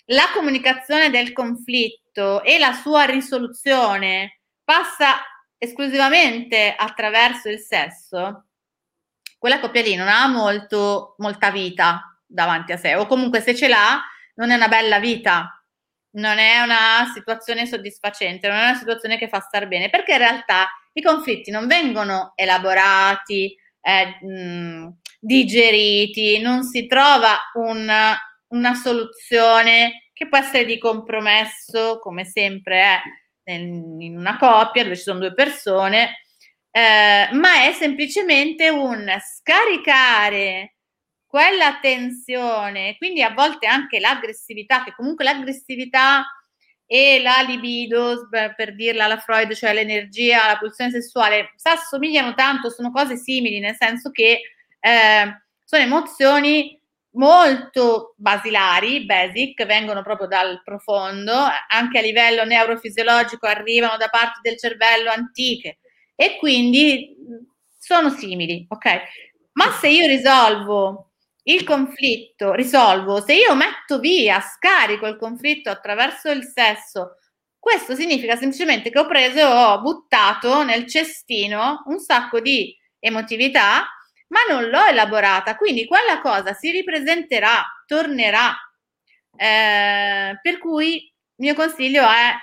la comunicazione del conflitto e la sua risoluzione passa esclusivamente attraverso il sesso, quella coppia lì non ha molto, molta vita davanti a sé, o comunque se ce l'ha, non è una bella vita, non è una situazione soddisfacente, non è una situazione che fa star bene, perché in realtà i conflitti non vengono elaborati, eh, mh, digeriti, non si trova un, una soluzione che può essere di compromesso, come sempre è in una coppia dove ci sono due persone, eh, ma è semplicemente un scaricare quella tensione, quindi a volte anche l'aggressività, che comunque l'aggressività e la libido, per dirla alla Freud, cioè l'energia, la pulsione sessuale, si assomigliano tanto, sono cose simili, nel senso che eh, sono emozioni molto basilari, basic, vengono proprio dal profondo, anche a livello neurofisiologico arrivano da parti del cervello antiche e quindi sono simili, ok? Ma se io risolvo il conflitto, risolvo, se io metto via, scarico il conflitto attraverso il sesso, questo significa semplicemente che ho preso e ho buttato nel cestino un sacco di emotività ma non l'ho elaborata, quindi quella cosa si ripresenterà, tornerà. Eh, per cui il mio consiglio è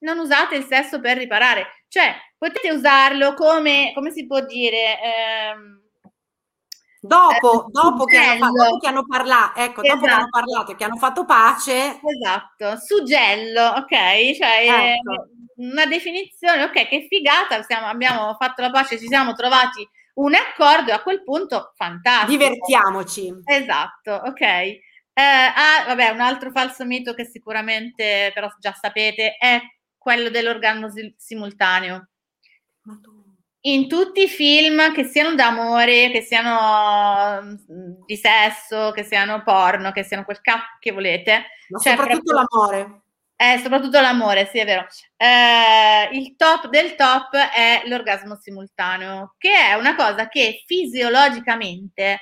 non usate il sesso per riparare, cioè potete usarlo come, come si può dire, ehm, Dopo, eh, dopo, che hanno, dopo, che hanno, parlato, ecco, esatto. dopo che hanno esatto. parlato e che hanno fatto pace. Esatto, suggello, ok? Cioè, ecco. una definizione, ok, che figata, siamo, abbiamo fatto la pace, ci siamo trovati un accordo a quel punto fantastico. Divertiamoci. Esatto, ok. Eh, ah, vabbè, un altro falso mito che sicuramente però già sapete è quello dell'orgasmo simultaneo. In tutti i film, che siano d'amore, che siano mm, di sesso, che siano porno, che siano quel cazzo che volete. Ma soprattutto proprio... l'amore. Eh, soprattutto l'amore, sì, è vero. Eh, il top del top è l'orgasmo simultaneo, che è una cosa che fisiologicamente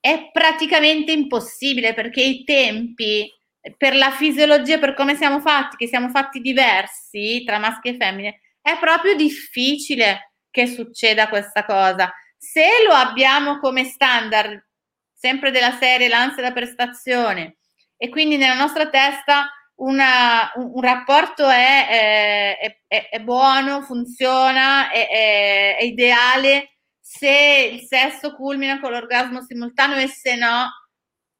è praticamente impossibile perché i tempi, per la fisiologia, per come siamo fatti, che siamo fatti diversi tra maschi e femmine, è proprio difficile che succeda questa cosa. Se lo abbiamo come standard, sempre della serie l'ansia da prestazione, e quindi nella nostra testa una, un, rapporto è, è, è, è buono, funziona, è, ideale se il sesso culmina con l'orgasmo simultaneo e se no,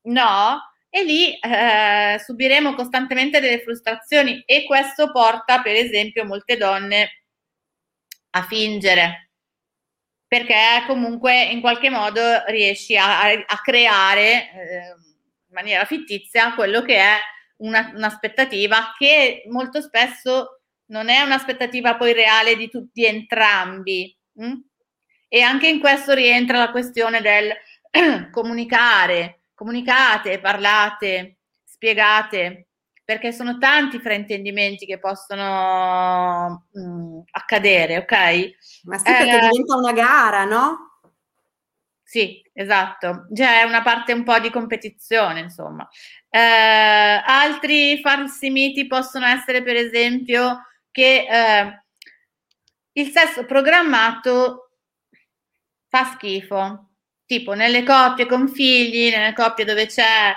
no. E lì eh, subiremo costantemente delle frustrazioni e questo porta, per esempio, molte donne a fingere perché comunque in qualche modo riesci a, a creare eh, in maniera fittizia quello che è una, un'aspettativa che molto spesso non è un'aspettativa poi reale di tutti entrambi. Hm? E anche in questo rientra la questione del comunicare, comunicate, parlate, spiegate, perché sono tanti fraintendimenti che possono mh, mm, accadere, ok? Ma sì, perché eh, diventa una gara, no? Sì, esatto, già è una parte un po' di competizione, insomma. Eh, altri falsi miti possono essere, per esempio, che eh, il sesso programmato fa schifo, tipo nelle coppie con figli, nelle coppie dove c'è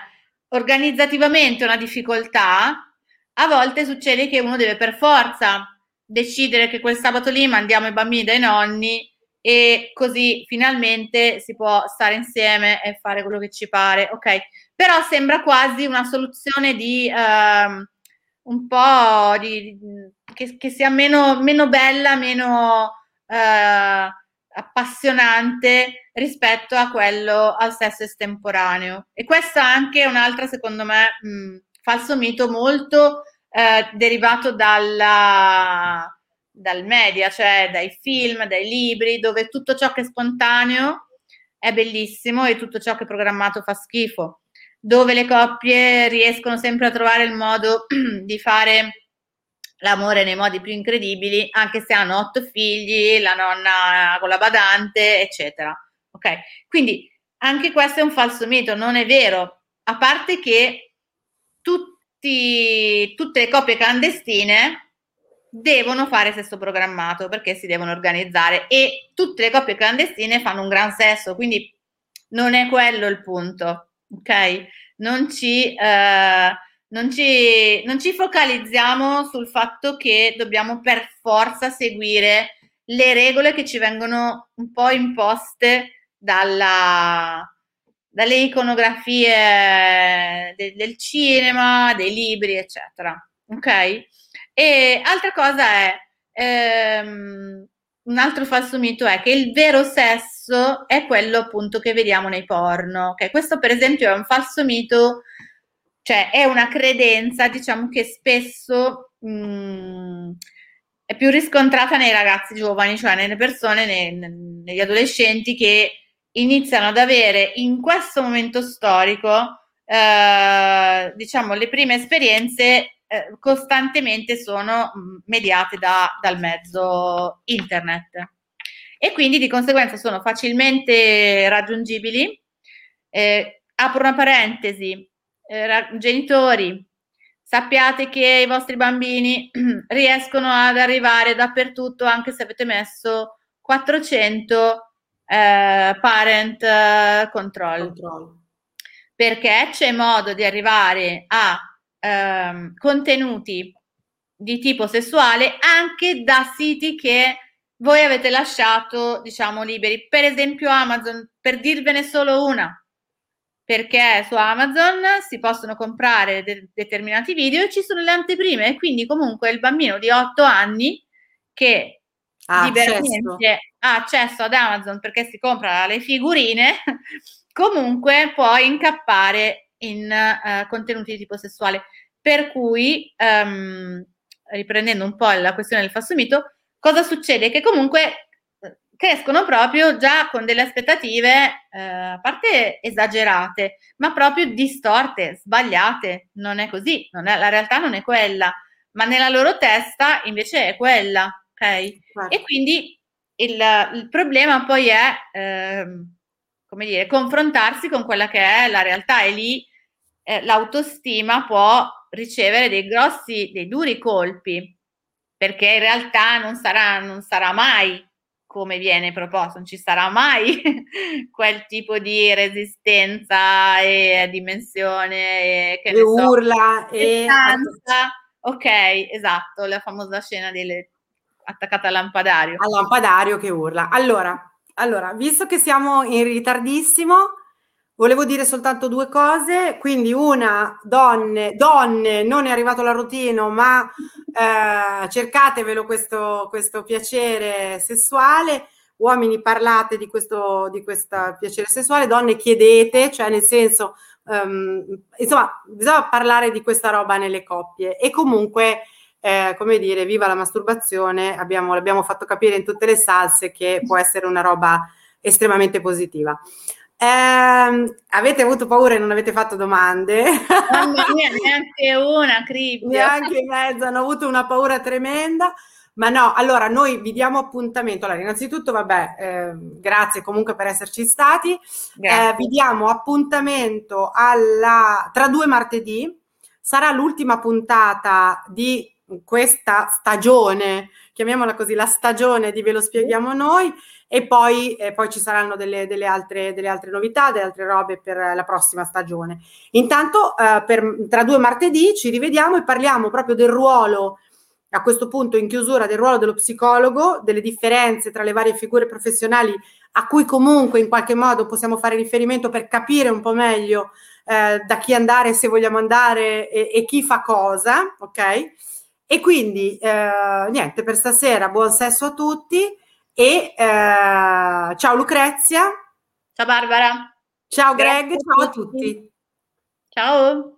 organizzativamente una difficoltà, a volte succede che uno deve per forza decidere che quel sabato lì mandiamo i bambini dai nonni e così finalmente si può stare insieme e fare quello che ci pare, ok? Però sembra quasi una soluzione di uh, un po' di, che, che, sia meno, meno bella, meno uh, appassionante rispetto a quello al sesso estemporaneo. E questo è anche un'altra, secondo me, mh, falso mito molto eh, derivato dalla, dal media, cioè dai film, dai libri, dove tutto ciò che è spontaneo è bellissimo e tutto ciò che è programmato fa schifo, dove le coppie riescono sempre a trovare il modo di fare l'amore nei modi più incredibili, anche se hanno otto figli, la nonna con la badante, eccetera. Ok? Quindi anche questo è un falso mito, non è vero, a parte che tutti, tutte le coppie clandestine devono fare sesso programmato perché si devono organizzare e tutte le coppie clandestine fanno un gran sesso, quindi non è quello il punto, ok? Non ci, eh, non ci, non ci focalizziamo sul fatto che dobbiamo per forza seguire le regole che ci vengono un po' imposte dalla, dalle iconografie de, del cinema, dei libri, eccetera. Ok? E altra cosa è, ehm, un altro falso mito è che il vero sesso è quello appunto che vediamo nei porno. Okay? Questo per esempio è un falso mito, cioè è una credenza, diciamo che spesso mh, mm, è più riscontrata nei ragazzi giovani, cioè nelle persone, nei, negli adolescenti che iniziano ad avere in questo momento storico, eh, diciamo, le prime esperienze eh, costantemente sono mm, mediate da, dal mezzo internet e quindi di conseguenza sono facilmente raggiungibili. Eh, apro una parentesi, eh, genitori, sappiate che i vostri bambini riescono ad arrivare dappertutto anche se avete messo 400 eh, parent eh, control. control. Perché c'è modo di arrivare a ehm, contenuti di tipo sessuale anche da siti che voi avete lasciato, diciamo, liberi. Per esempio Amazon, per dirvene solo una, perché su Amazon si possono comprare de- determinati video e ci sono le anteprime e quindi comunque il bambino di 8 anni che ah, liberamente ha accesso ad Amazon perché si compra le figurine, comunque può incappare in uh, contenuti di tipo sessuale. Per cui, um, riprendendo un po' la questione del falso mito, cosa succede? Che comunque eh, crescono proprio già con delle aspettative, eh, a parte esagerate, ma proprio distorte, sbagliate. Non è così, non è, la realtà non è quella, ma nella loro testa invece è quella, ok? Certo. E quindi il, il, problema poi è, eh, come dire, confrontarsi con quella che è la realtà e lì eh, l'autostima può ricevere dei grossi, dei duri colpi, perché in realtà non sarà, non sarà mai come viene proposto, non ci sarà mai quel tipo di resistenza e dimensione e, che e urla so, e stanza. Ok, esatto, la famosa scena delle attaccata al lampadario. Al lampadario che urla. Allora, allora, visto che siamo in ritardissimo, Volevo dire soltanto due cose, quindi una, donne, donne, non è arrivato la routine, ma eh, cercatevelo questo, questo piacere sessuale, uomini parlate di questo, di questo piacere sessuale, donne chiedete, cioè nel senso, um, insomma, bisogna parlare di questa roba nelle coppie. E comunque, eh, come dire, viva la masturbazione, abbiamo, l'abbiamo fatto capire in tutte le salse che può essere una roba estremamente positiva. Eh, avete avuto paura e non avete fatto domande? Mamma mia, neanche una, Cribbio. neanche mezzo, hanno avuto una paura tremenda. Ma no, allora noi vi diamo appuntamento. Allora, innanzitutto, vabbè, eh, grazie comunque per esserci stati. Eh, vi diamo appuntamento alla, tra due martedì. Sarà l'ultima puntata di questa stagione, chiamiamola così, la stagione di Ve lo spieghiamo noi e poi, eh, poi ci saranno delle, delle, altre, delle, altre, novità, delle altre robe per la prossima stagione. Intanto, eh, per, tra due martedì ci rivediamo e parliamo proprio del ruolo, a questo punto in chiusura, del ruolo dello psicologo, delle differenze tra le varie figure professionali a cui comunque in qualche modo possiamo fare riferimento per capire un po' meglio eh, da chi andare, se vogliamo andare e, e chi fa cosa, ok? E quindi eh, niente, per stasera buon sesso a tutti e eh, ciao Lucrezia. Ciao Barbara. Ciao Greg, ciao a tutti. Ciao.